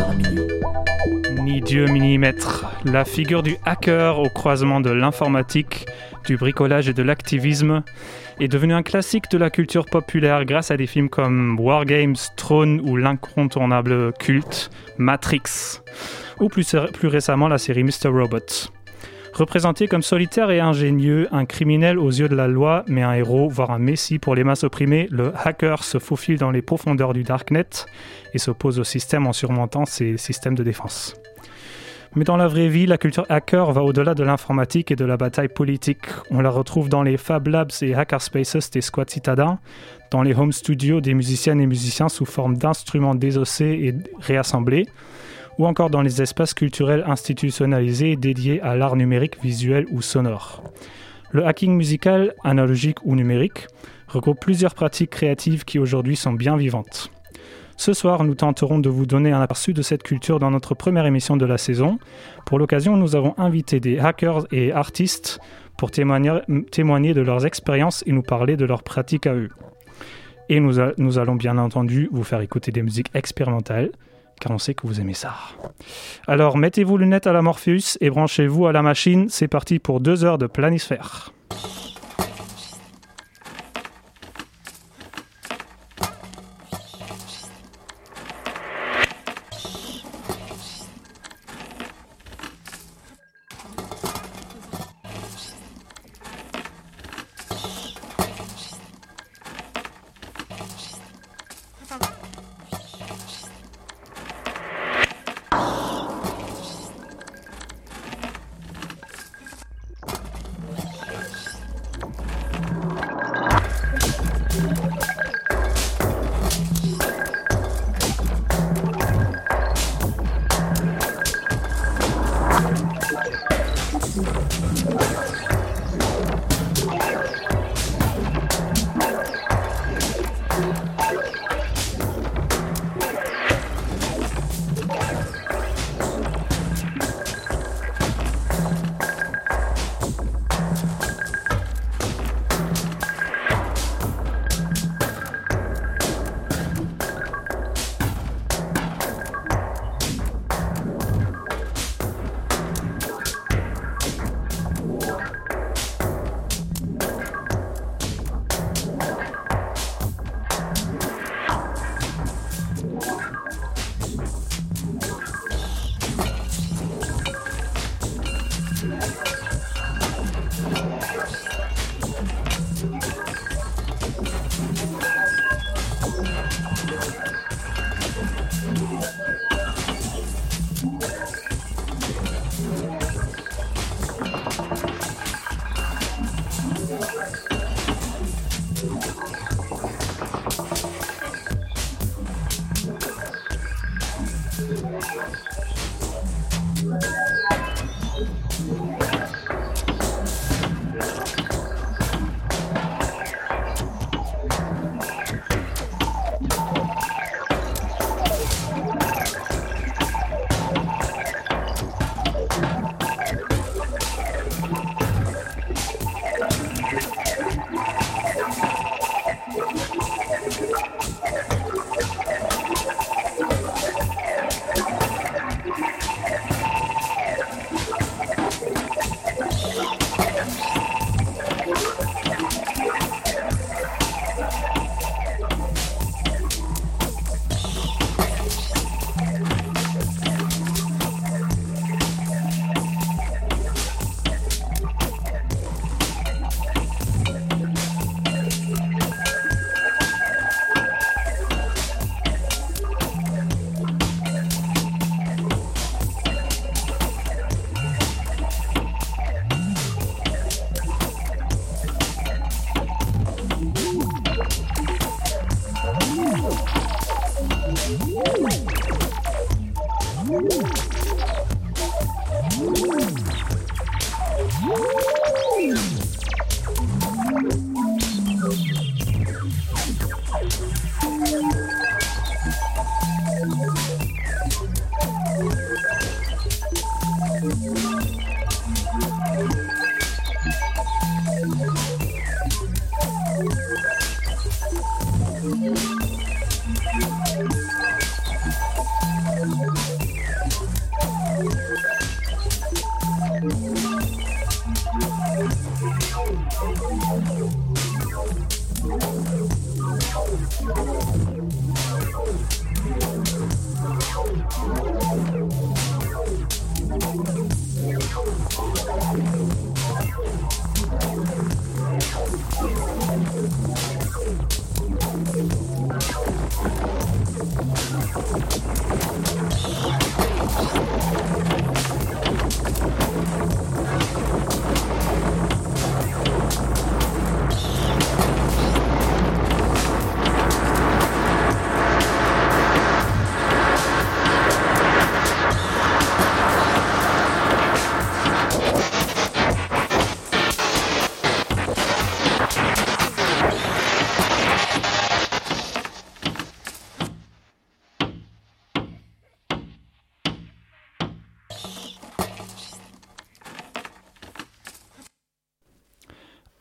à minuit. Ni Dieu maître. La figure du hacker au croisement de l'informatique, du bricolage et de l'activisme est devenue un classique de la culture populaire grâce à des films comme Wargames, Throne ou l'incontournable culte Matrix, ou plus, plus récemment la série Mr. Robot. Représenté comme solitaire et ingénieux, un criminel aux yeux de la loi, mais un héros, voire un messie pour les masses opprimées, le hacker se faufile dans les profondeurs du darknet et s'oppose au système en surmontant ses systèmes de défense. Mais dans la vraie vie, la culture hacker va au-delà de l'informatique et de la bataille politique. On la retrouve dans les Fab Labs et Hackerspaces des squads citadins, dans les home studios des musiciennes et musiciens sous forme d'instruments désossés et réassemblés, ou encore dans les espaces culturels institutionnalisés dédiés à l'art numérique, visuel ou sonore. Le hacking musical, analogique ou numérique, regroupe plusieurs pratiques créatives qui aujourd'hui sont bien vivantes. Ce soir, nous tenterons de vous donner un aperçu de cette culture dans notre première émission de la saison. Pour l'occasion, nous avons invité des hackers et artistes pour témoigner, de leurs expériences et nous parler de leurs pratiques à eux. Et nous allons bien entendu vous faire écouter des musiques expérimentales, car on sait que vous aimez ça. Alors mettez vos lunettes à la Morpheus et branchez-vous à la machine. C'est parti pour deux heures de planisphère.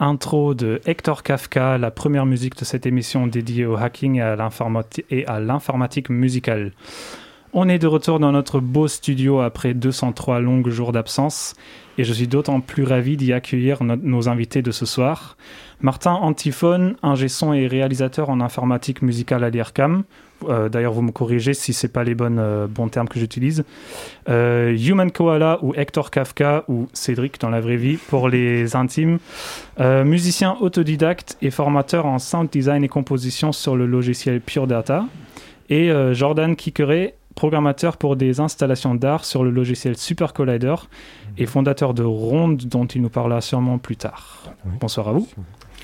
Intro de Hector Kafka, la première musique de cette émission dédiée au hacking et à l'informatique musicale. On est de retour dans notre beau studio après 203 longues jours d'absence et je suis d'autant plus ravi d'y accueillir nos invités de ce soir. Martin Antiphone, ingé son et réalisateur en informatique musicale à l'IRCAM. Euh, d'ailleurs, vous me corrigez si ce pas les bonnes, euh, bons termes que j'utilise. Euh, Human Koala ou Hector Kafka ou Cédric dans la vraie vie pour les intimes. musicien autodidacte et formateur en sound design et composition sur le logiciel Pure Data. Et Jordan Kikere, programmateur pour des installations d'art sur le logiciel Super Collider et fondateur de Ronde dont il nous parlera sûrement plus tard. Bonsoir à vous.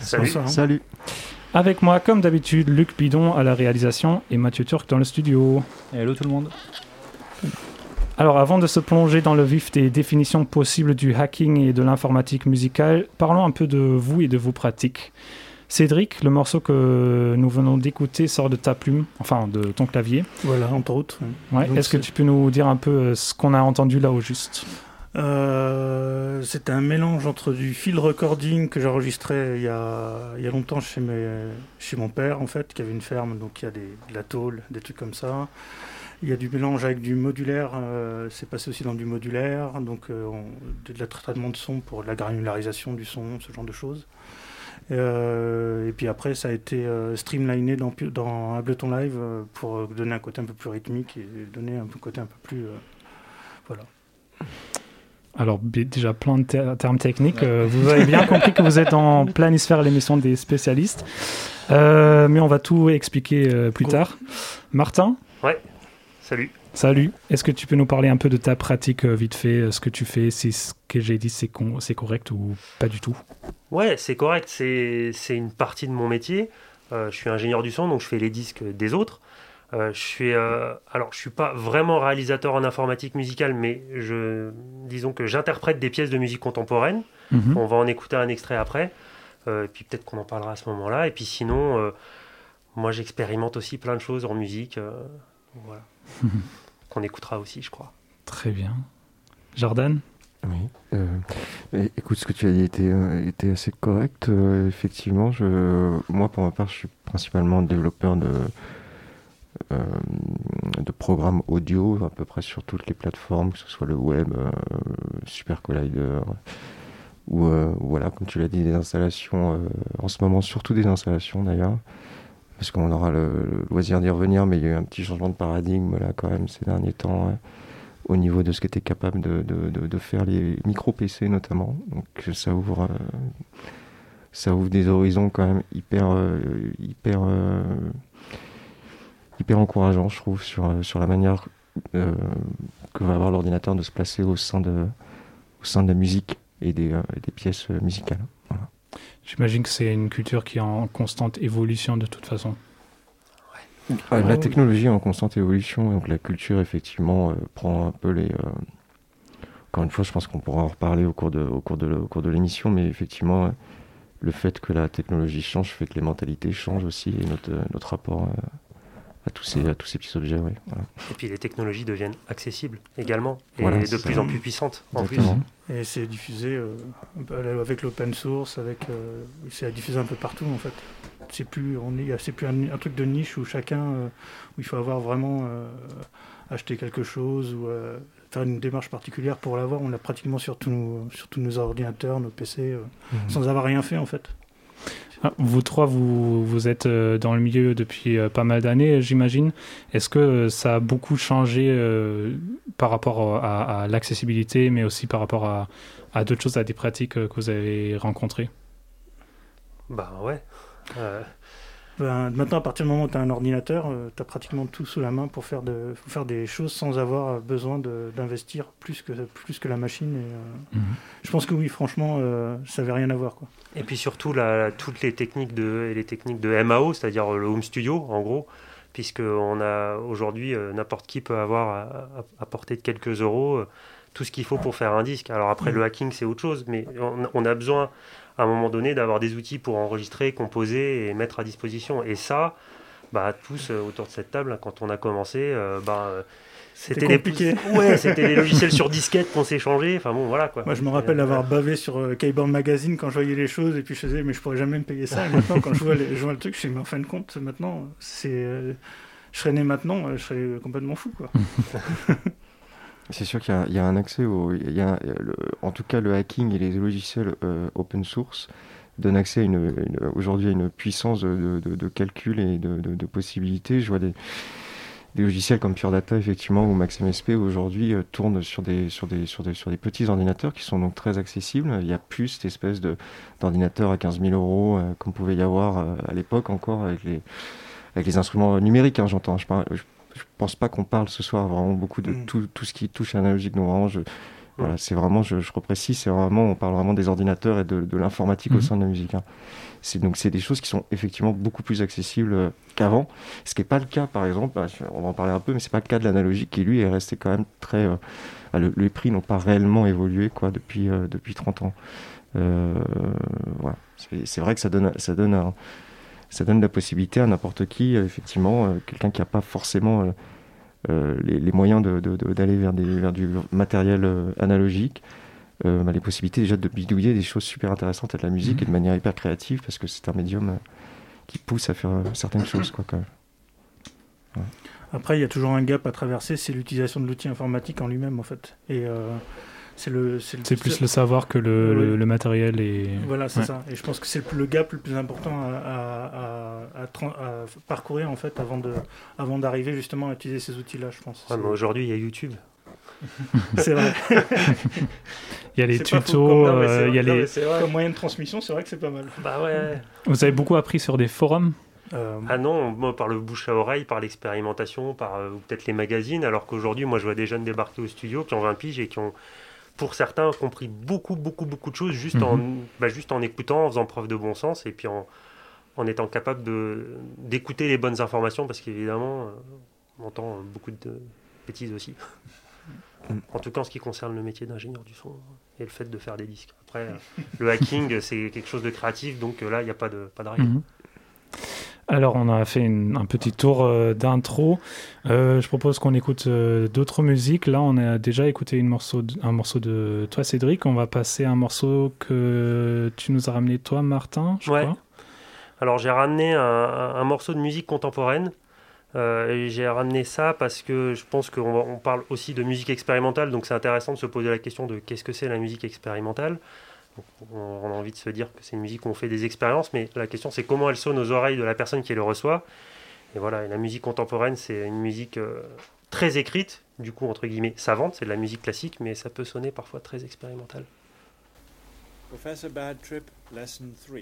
Salut. Salut. Avec moi, comme d'habitude, Luc Bidon à la réalisation et Mathieu Turc dans le studio. hello tout le monde. Alors avant de se plonger dans le vif des définitions possibles du hacking et de l'informatique musicale, parlons un peu de vous et de vos pratiques. Cédric, le morceau que nous venons d'écouter sort de ta plume, enfin de ton clavier. Voilà, entre autres. Est-ce que tu peux nous dire un peu euh, ce qu'on a entendu là au juste? Euh, C'est un mélange entre du field recording que j'enregistrais il, y a, il y a longtemps chez, mes, chez mon père, en fait, qui avait une ferme, donc il y a des, de la tôle, des trucs comme ça. Il y a du mélange avec du modulaire, euh, c'est passé aussi dans du modulaire, donc de, de la traitement de son pour la granularisation du son, ce genre de choses. Euh, et puis après, ça a été euh, streamliné dans, dans Ableton Live euh, pour donner un côté un peu plus rythmique et donner un côté un peu plus. voilà. Alors, déjà plein de termes techniques. vous avez bien compris que vous êtes en planisphère l'émission des spécialistes. mais on va tout expliquer plus tard. Martin Ouais, salut. Salut. Est-ce que tu peux nous parler un peu de ta pratique vite fait, ce que tu fais, si ce que j'ai dit c'est correct ou pas du tout? Ouais, c'est correct. C'est une partie de mon métier. Euh, je suis ingénieur du son, donc je fais les disques des autres. Euh, je suis, euh, alors, je suis pas vraiment réalisateur en informatique musicale, mais je, disons que j'interprète des pièces de musique contemporaine. Mhm. On va en écouter un extrait après, et puis peut-être qu'on en parlera à ce moment-là. Et puis sinon, moi, j'expérimente aussi plein de choses en musique, voilà, qu'on écoutera aussi, je crois. Très bien. Jordan? Oui. Euh, écoute, ce que tu as dit était, euh, était assez correct. Euh, effectivement, je, moi, pour ma part, je suis principalement développeur de, de programmes audio, à peu près sur toutes les plateformes, que ce soit le web, Super Collider, ou voilà, comme tu l'as dit, des installations, en ce moment, surtout des installations d'ailleurs, parce qu'on aura le, loisir d'y revenir, mais il y a eu un petit changement de paradigme là quand même ces derniers temps au niveau de ce qu'étaient capables de, de, de, faire les micro-PC notamment. Donc ça ouvre, euh, ça ouvre des horizons quand même hyper, euh, hyper, euh, hyper encourageants, je trouve, sur, sur la manière que va avoir l'ordinateur de se placer au sein de, au sein de la musique et des, des pièces musicales. J'imagine que c'est une culture qui est en constante évolution de toute façon. Ah, la technologie est en constante évolution, donc la culture, effectivement, euh, prend un peu les. Euh, encore une fois, je pense qu'on pourra en reparler au cours de, au cours de, au cours de l'émission, mais effectivement, le fait que la technologie change fait que les mentalités changent aussi et notre, notre rapport euh, à tous ces, à tous ces petits objets. Et puis les technologies deviennent accessibles également et de plus en plus puissantes en plus. Et c'est diffusé avec l'open source, avec c'est diffusé un peu partout en fait c'est plus, on est, c'est plus un, truc de niche où chacun, euh, où il faut avoir vraiment euh, acheté quelque chose ou euh, faire une démarche particulière pour l'avoir. On l'a pratiquement sur tous nos, sur tous nos ordinateurs, nos PC, mhm. sans avoir rien fait en fait. Ah, vous trois, vous, vous êtes dans le milieu depuis pas mal d'années, j'imagine. Est-ce que ça a beaucoup changé par rapport à, l'accessibilité, mais aussi par rapport à, à d'autres choses, à des pratiques que vous avez rencontrées? Bah ouais, ben, maintenant, à partir du moment où tu as un ordinateur, euh, tu as pratiquement tout sous la main pour faire, de, faire des choses sans avoir besoin d'investir plus que, plus que la machine. Et, euh, mhm. Je pense que oui, franchement, euh, ça n'avait rien à voir. Quoi. Et puis surtout, la, toutes les techniques de, les techniques de MAO, c'est-à-dire le home studio, en gros, puisque on a aujourd'hui, n'importe qui peut avoir à, portée de quelques euros tout ce qu'il faut pour faire un disque. Alors après, mhm. le hacking, c'est autre chose, mais on, on a besoin à un moment donné d'avoir des outils pour enregistrer, composer et mettre à disposition. Et ça, bah, tous euh, autour de cette table, quand on a commencé, euh, bah, C'était compliqué. Ouais, c'était des logiciels sur disquette qu'on s'échangeait. Enfin bon, voilà quoi. Moi, je me rappelle avoir bavé sur euh, Keyboard Magazine quand je voyais les choses et puis je faisais, mais je pourrais jamais me payer ça. Et maintenant, quand je vois, les, je vois le truc, je me dis, mais en fin de compte, maintenant, c'est, euh, je serais né maintenant, euh, je serais complètement fou quoi. C'est sûr qu'il y, a un accès au. Il y a, en tout cas, le hacking et les logiciels open source donnent accès aujourd'hui à une puissance de, calcul et de, possibilités. Je vois des, logiciels comme Pure Data effectivement ou MaxMSP aujourd'hui euh, tournent sur des, sur, des, sur, des, sur des petits ordinateurs qui sont donc très accessibles. Il n'y a plus cette espèce d'ordinateur à 15 000 euros euh, qu'on pouvait y avoir euh, à l'époque encore avec les, avec les instruments numériques, hein, j'entends. Je, je, pense pas qu'on parle ce soir vraiment beaucoup de mm. tout, tout, ce qui touche à. Donc vraiment, je, voilà, c'est vraiment, je, je reprécise, c'est vraiment, on parle vraiment des ordinateurs et de, de l'informatique au mm-hmm. sein de la musique. Hein. C'est donc c'est des choses qui sont effectivement beaucoup plus accessibles euh, qu'avant. Ce qui n'est pas le cas, par exemple, bah, on va en parler un peu, mais c'est pas le cas de l'analogique qui lui est resté quand même très. Euh, bah, les prix n'ont pas réellement évolué quoi depuis euh, depuis 30 ans. voilà. C'est vrai que ça donne ça donne ça donne la possibilité à n'importe qui, effectivement, quelqu'un qui n'a pas forcément les, les, moyens d'aller vers, du matériel analogique, euh, bah, les possibilités déjà de bidouiller des choses super intéressantes à de la musique et de manière hyper créative parce que c'est un médium euh, qui pousse à faire euh, certaines choses. Quoi, Après, il y a toujours un gap à traverser, c'est l'utilisation de l'outil informatique en lui-même en fait. C'est le, c'est plus le savoir que le, le, matériel et. Voilà, c'est ça. Et je pense que c'est le, gap le plus important à, à, à, parcourir en fait avant de, avant d'arriver justement à utiliser ces outils-là, je pense. aujourd'hui, il y a YouTube. c'est vrai. il y a les tutos, euh, il y a les. Comme moyen de transmission, c'est vrai que c'est pas mal. Bah ouais. Vous avez beaucoup appris sur des forums euh, Ah non, moi par le bouche à oreille, par l'expérimentation, par euh, peut-être les magazines, alors qu'aujourd'hui, moi je vois des jeunes débarquer au studio qui ont 20 piges et qui ont, pour certains, compris beaucoup, beaucoup, beaucoup de choses juste, en, mhm. bah, juste en écoutant, en faisant preuve de bon sens et puis en, en étant capable d'écouter les bonnes informations parce qu'évidemment, on entend beaucoup de bêtises aussi. En tout cas, en ce qui concerne le métier d'ingénieur du son et le fait de faire des disques. Après, le hacking, c'est quelque chose de créatif, donc euh, là, il n'y a pas de pas. Mhm. Alors, on a fait un petit tour euh, d'intro. Euh, je propose qu'on écoute d'autres musiques. Là, on a déjà écouté une morceau un morceau de toi, Cédric. On va passer à un morceau que tu nous as ramené, toi, Martin, je ouais. Alors, j'ai ramené un, morceau de musique contemporaine euh, j'ai ramené ça parce que je pense qu'on on parle aussi de musique expérimentale, donc c'est intéressant de se poser la question de qu'est-ce que c'est la musique expérimentale. On, a envie de se dire que c'est une musique où on fait des expériences, mais la question c'est comment elle sonne aux oreilles de la personne qui le reçoit. Et voilà, la musique contemporaine, c'est une musique euh, très écrite, du coup, entre guillemets, savante, c'est de la musique classique, mais ça peut sonner parfois très expérimental. Professor Bad Trip, Lesson 3.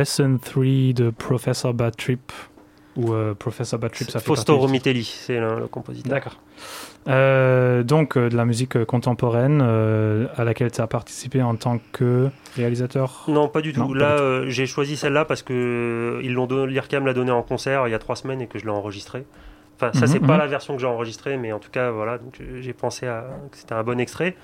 Lesson 3 de Professor Bad Trip. Ou euh, Professor Bad Trip, ça fait Fausto Romitelli, c'est le, le compositeur. D'accord. Euh, donc, euh, de la musique contemporaine à laquelle tu as participé en tant que réalisateur? Non, pas du tout. Non, là, j'ai choisi celle-là parce que ils l'ont don- l'IRCAM l'a donné en concert il y a trois semaines et que je l'ai enregistré. Enfin, ça, Mhm, c'est pas mhm. la version que j'ai enregistrée, mais en tout cas, voilà, donc, j'ai pensé à, que c'était un bon extrait.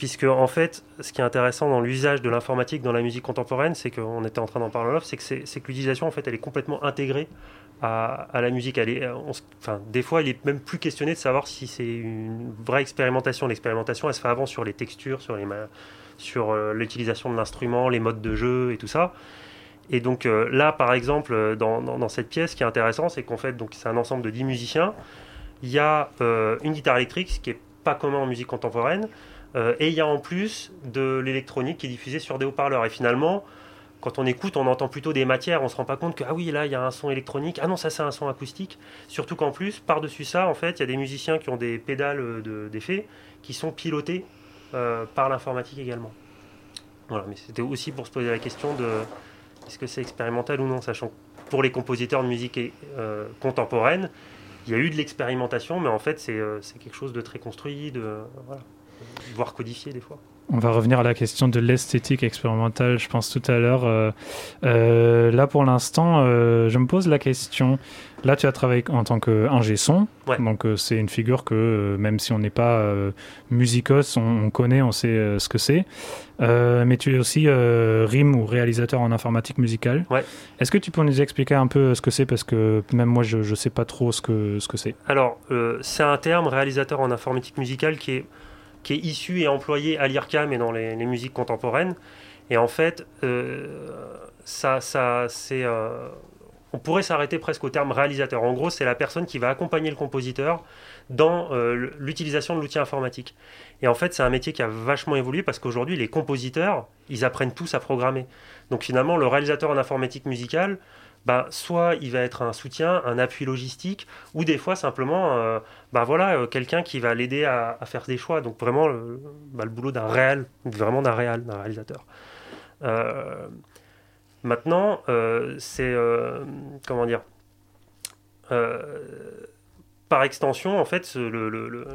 Puisque, en fait, ce qui est intéressant dans l'usage de l'informatique dans la musique contemporaine, c'est qu'on était en train d'en parler en off, c'est que, que l'utilisation, en fait, elle est complètement intégrée à, la musique. Des fois, il est même plus questionné de savoir si c'est une vraie expérimentation. L'expérimentation, elle se fait avant sur les textures, sur euh, l'utilisation de l'instrument, les modes de jeu et tout ça. Et donc euh, là, par exemple, euh, dans, cette pièce, ce qui est intéressant, c'est qu'en fait, c'est un ensemble de 10 musiciens. Il y a une guitare électrique, ce qui est pas commun en musique contemporaine, euh, et il y a en plus de l'électronique qui est diffusée sur des haut-parleurs. Et finalement, quand on écoute, on entend plutôt des matières, on se rend pas compte que ah oui, là, il y a un son électronique, ah non, ça c'est un son acoustique. Surtout qu'en plus, par-dessus ça, en fait, il y a des musiciens qui ont des pédales euh, de- d'effet qui sont pilotés euh, par l'informatique également. Voilà, mais c'était aussi pour se poser la question de est-ce que c'est expérimental ou non, sachant que pour les compositeurs de musique euh, contemporaine, il y a eu de l'expérimentation, mais en fait, c'est euh, quelque chose de très construit, de, voilà, voire codifié des fois. On va revenir à la question de l'esthétique expérimentale, je pense tout à l'heure. Euh, euh, là, pour l'instant, euh, je me pose la question. Là, tu as travaillé en tant qu'ingé son, Ouais. donc c'est une figure que, même si on n'est pas musicos, on, on connaît, on sait ce que c'est. Mais tu es aussi rime ou réalisateur en informatique musicale. Ouais. Est-ce que tu peux nous expliquer un peu ce que c'est? Parce que même moi, je ne sais pas trop ce que ce que c'est. Alors, c'est un terme réalisateur en informatique musicale qui est, qui est issu et employé à l'IRCAM et dans les, musiques contemporaines. Et en fait, euh, ça, ça, c'est, euh, on pourrait s'arrêter presque au terme réalisateur. En gros, c'est la personne qui va accompagner le compositeur dans euh, l'utilisation de l'outil informatique. Et en fait, c'est un métier qui a vachement évolué parce qu'aujourd'hui, les compositeurs, ils apprennent tous à programmer. Donc finalement, le réalisateur en informatique musicale, ben, soit il va être un soutien, un appui logistique, ou des fois simplement, euh, ben voilà, euh, quelqu'un qui va l'aider à, faire des choix. Donc vraiment le, le boulot d'un réel, vraiment d'un réal, d'un réalisateur. Euh, maintenant, c'est comment dire par extension, en fait,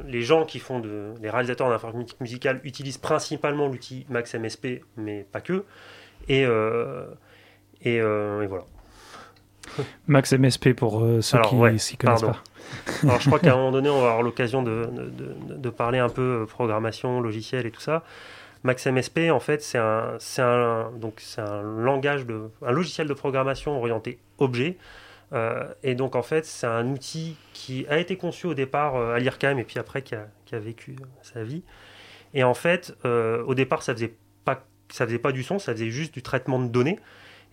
les gens qui font de, les réalisateurs d'informatique musicale utilisent principalement l'outil Max MSP, mais pas que. Et, et voilà. Max MSP pour euh, ceux Alors, qui ouais, s'y connaissent pardon. pas. Alors je crois qu'à un moment donné, on va avoir l'occasion de, de- de- de parler un peu euh, programmation, logiciel et tout ça. Max MSP, en fait, c'est un, c'est un, donc c'est un langage de, un logiciel de programmation orienté objet. Euh, et donc en fait, c'est un outil qui a été conçu au départ euh, à l'IRCAM et puis après qui a, qui a vécu sa vie. Et en fait, euh, au départ, ça faisait pas, ça faisait pas du son, ça faisait juste du traitement de données.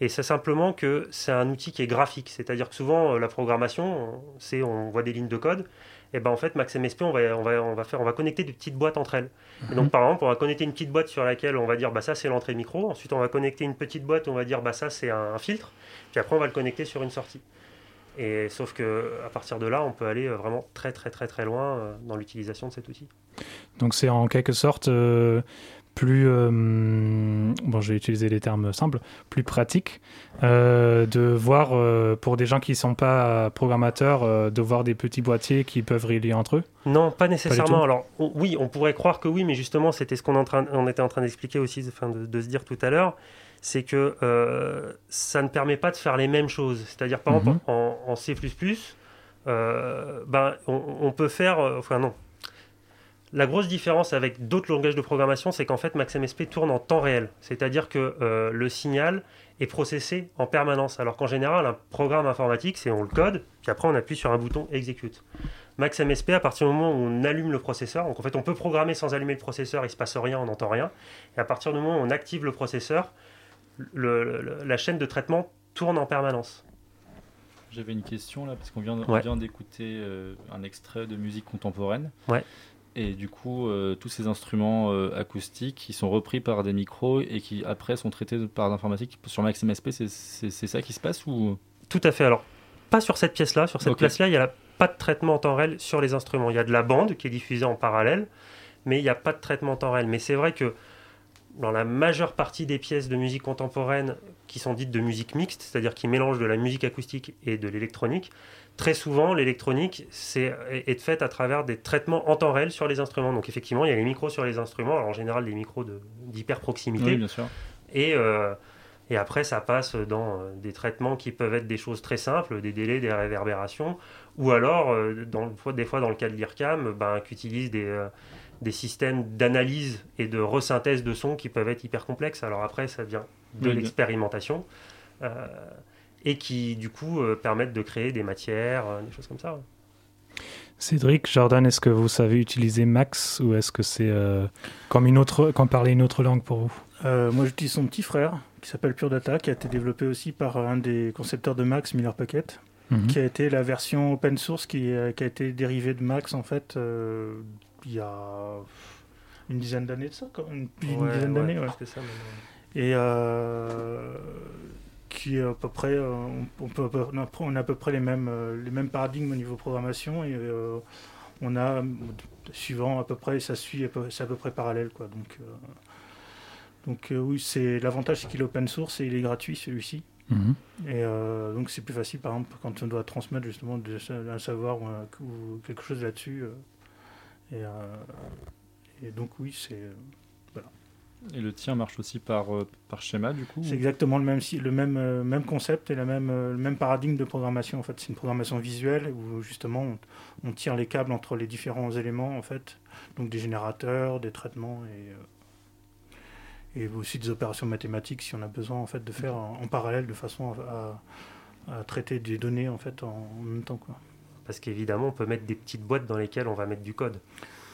Et c'est simplement que c'est un outil qui est graphique, c'est-à-dire que souvent euh, la programmation, on- c'est on voit des lignes de code. Et ben en fait, Max MSP, on va, on va, on va faire, on va connecter des petites boîtes entre elles. Et donc par exemple, on va connecter une petite boîte sur laquelle on va dire bah ça c'est l'entrée micro. Ensuite, on va connecter une petite boîte, on va dire bah ça c'est un, un filtre. Puis après, on va le connecter sur une sortie. Et sauf que à partir de là, on peut aller euh, vraiment très très très très loin euh, dans l'utilisation de cet outil. Donc c'est en quelque sorte euh, plus, euh, bon je vais utiliser les termes simples, plus pratique euh, de voir euh, pour des gens qui sont pas programmateurs, de voir des petits boîtiers qui peuvent relier entre eux? Non, pas nécessairement. Alors on- oui, on pourrait croire que oui, mais justement, c'était ce qu'on on était en train d'expliquer aussi, enfin, de, de se dire tout à l'heure, c'est que ça ne permet pas de faire les mêmes choses. C'est-à-dire, par Mhm. exemple, en, en C++, ben, on, on peut faire, enfin non. La grosse différence avec d'autres langages de programmation, c'est qu'en fait, MaxMSP tourne en temps réel. C'est-à-dire que euh, le signal est processé en permanence. Alors qu'en général, un programme informatique, c'est on le code, puis après on appuie sur un bouton exécute. Max MSP, à partir du moment où on allume le processeur, donc en fait on peut programmer sans allumer le processeur, il se passe rien, on n'entend rien. Et à partir du moment où on active le processeur, le- le- la chaîne de traitement tourne en permanence. J'avais une question là, parce qu'on vient, on Ouais. vient d'écouter euh, un extrait de musique contemporaine. Ouais. Et du coup, euh, tous ces instruments euh, acoustiques qui sont repris par des micros et qui après sont traités par l'informatique sur Max MSP, c'est- ça qui se passe ou? Tout à fait. Alors, pas sur cette pièce-là. Sur cette Ok. pièce-là, il n'y a pas de traitement en temps réel sur les instruments. Il y a de la bande qui est diffusée en parallèle, mais il n'y a pas de traitement en temps réel. Mais c'est vrai que dans la majeure partie des pièces de musique contemporaine qui sont dites de musique mixte, c'est-à-dire qui mélangent de la musique acoustique et de l'électronique, très souvent l'électronique est, est faite à travers des traitements en temps réel sur les instruments. Donc effectivement, il y a les micros sur les instruments, alors en général des micros d'hyper proximité. Oui, bien sûr. Et, euh, et après, ça passe dans euh, des traitements qui peuvent être des choses très simples, des délais, des réverbérations, ou alors, euh, dans, des fois dans le cas de l'IRCAM, ben, qu'utilise des des systèmes d'analyse et de resynthèse de son qui peuvent être hyper complexes. Alors après, ça vient de l'expérimentation euh, et qui, du coup, euh, permettent de créer des matières, euh, des choses comme ça. Cédric, Jordan, est-ce que vous savez utiliser Max ou est-ce que c'est comme, une autre, comme parler une autre langue pour vous? Moi, j'utilise son petit frère qui s'appelle Pure Data, qui a été développé aussi par un des concepteurs de Max, Miller Pocket. Mhm. qui a été la version open source qui, qui, a été dérivée de Max en fait il y a une dizaine d'années de ça, quand même. une dizaine d'années, ouais. Et euh, qui est à peu près, euh, on, peut, on a à peu près les mêmes, euh, les mêmes paradigmes au niveau programmation et on a, suivant à peu près, ça suit, c'est à peu près parallèle, quoi. Donc, donc oui, c'est l'avantage, c'est qu'il est open source et il est gratuit celui-ci. Mhm. Et donc c'est plus facile, par exemple, quand on doit transmettre justement un savoir ou quelque chose là-dessus. Euh, et donc oui, c'est... Euh, voilà. Et le tien marche aussi par, euh, par schéma, du coup C'est exactement le même, le même, même concept et la même, le même paradigme de programmation. En fait, c'est une programmation visuelle où justement on, tire les câbles entre les différents éléments, en fait, donc des générateurs, des traitements et, et aussi des opérations mathématiques si on a besoin en fait de faire en, parallèle de façon à, à, traiter des données en fait en, en même temps, quoi parce qu'évidemment, on peut mettre des petites boîtes dans lesquelles on va mettre du code.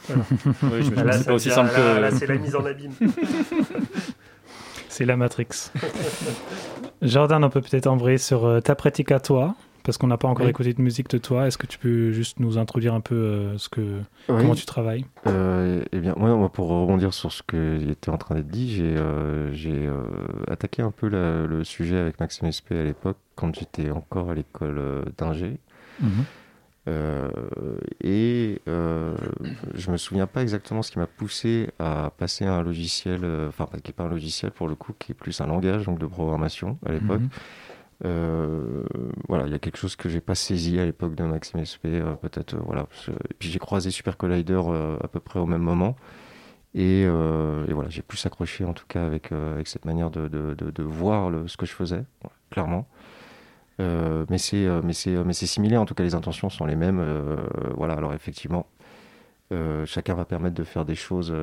oui, je me c'est aussi simple que... Là, c'est la mise en abîme. c'est la Matrix. Jordan, on peut peut-être embrayer sur euh, ta pratique à toi, parce qu'on n'a pas encore écouté de musique de toi. Est-ce que tu peux juste nous introduire un peu euh, ce que, comment tu travailles? Euh, Eh bien, moi, pour rebondir sur ce que était en train d'être dit, j'ai j'ai attaqué un peu le sujet avec Maxime SP à l'époque, quand j'étais encore à l'école d'ingé. Mhm. Euh, et euh, je me souviens pas exactement ce qui m'a poussé à passer à un logiciel, euh, enfin qui n'est pas un logiciel pour le coup, qui est plus un langage donc de programmation à l'époque. Mhm. Euh, voilà, il y a quelque chose que j'ai pas saisi à l'époque de Maxime SP, peut-être voilà. Et puis j'ai croisé Super Collider à peu près au même moment. Et, et voilà, j'ai plus accroché en tout cas avec, avec cette manière de, de, de, voir le, ce que je faisais, clairement. Euh, mais c'est euh, mais c'est mais c'est similaire. En tout cas les intentions sont les mêmes. Euh, voilà. Alors effectivement chacun va permettre de faire des choses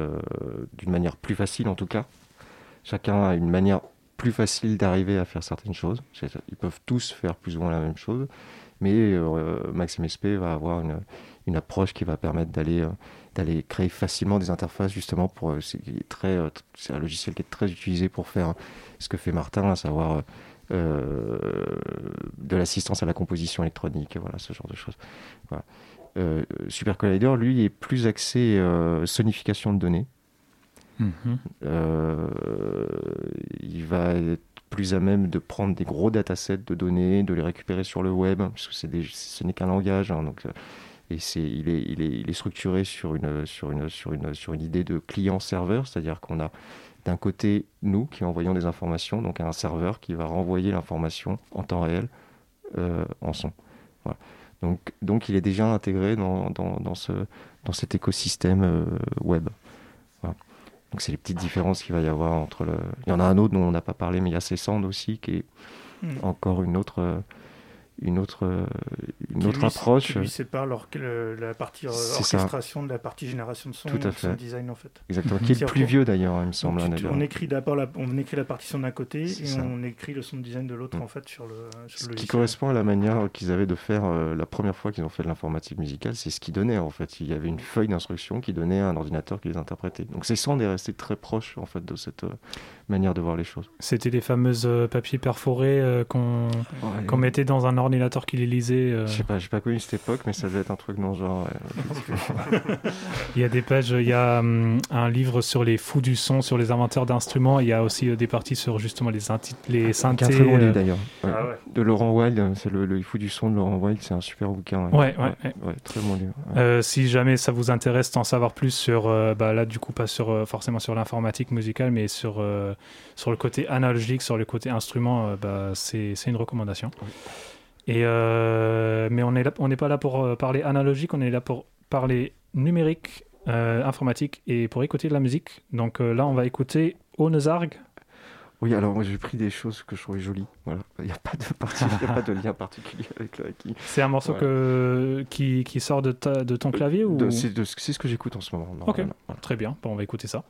d'une manière plus facile en tout cas. Chacun a une manière plus facile d'arriver à faire certaines choses. Ils peuvent tous faire plus ou moins la même chose. Mais Maxime SP va avoir une, une approche qui va permettre d'aller d'aller créer facilement des interfaces justement pour c'est très c'est un logiciel qui est très utilisé pour faire ce que fait Martin à savoir euh, de l'assistance à la composition électronique, voilà, ce genre de choses. Euh, Super Collider, lui, est plus axé euh, sonification de données. Mhm. il va être plus à même de prendre des gros datasets de données, de les récupérer sur le web, parce que ce n'est qu'un langage. Hein, donc, et c'est, il, est, il, est, il est structuré sur une, sur une, sur une, sur une idée de client-serveur, c'est-à-dire qu'on a d'un côté nous qui envoyons des informations, donc un serveur qui va renvoyer l'information en temps réel euh, en son. Donc, donc il est déjà intégré dans, dans, ce, dans cet écosystème euh, web. Donc c'est les petites différences qu'il va y avoir entre le... Il y en a un autre dont on n'a pas parlé, mais il y a Cessand aussi, qui est hmm. encore une autre... Euh, une autre, euh, une autre approche. Qui lui sépare la partie orchestration de la partie génération de son, Tout à fait. son design en fait. Exactement, qui est le plus vieux d'ailleurs, il me semble. Hein, on écrit d'abord la, on écrit la partition d'un côté et on écrit le son design de l'autre mm. en fait sur le. Sur ce qui correspond à la manière qu'ils avaient de faire euh, la première fois qu'ils ont fait de l'informatique musicale, c'est ce qu'ils donnaient en fait. Il y avait une feuille d'instruction qui donnait à un ordinateur qui les interprétait. Donc c'est sans est resté très proche en fait de cette euh, manière de voir les choses. C'était les fameuses papiers perforés qu'on mettait dans un ordinateur qui les lisait. euh. Je sais pas, j'ai pas connu cette époque, mais ça devait être un truc dans ce genre. ouais. Il y a des pages, il y a hum, un livre sur les fous du son, sur les inventeurs d'instruments. Il y a aussi euh, des parties sur justement les, les C'est un synthés. très bon euh, livre d'ailleurs. Ouais. Ah ouais. De Laurent Wild, c'est le, le faut du son de Laurent Wild, c'est un super bouquin. Ouais, ouais, ouais. ouais, très bon livre. ouais. Euh, si jamais ça vous intéresse d'en savoir plus sur, euh, bah là du coup pas sur euh, forcément sur l'informatique musicale, mais sur euh, sur le côté analogique, sur le côté instrument, euh, bah, c'est une recommandation. Oui. Et euh, mais on n'est pas là pour euh, parler analogique, on est là pour parler numérique, euh, informatique et pour écouter de la musique. Donc euh, là, on va écouter Onezarg. Oui, alors moi j'ai pris des choses que je trouvais jolies. Voilà. Il n'y a pas de parti- il y a pas de lien particulier avec le hacking. C'est un morceau que, qui, qui sort de, ta- de ton clavier ou? C'est ce que j'écoute en ce moment. Ok. Voilà. Très bien, bon, on va écouter ça.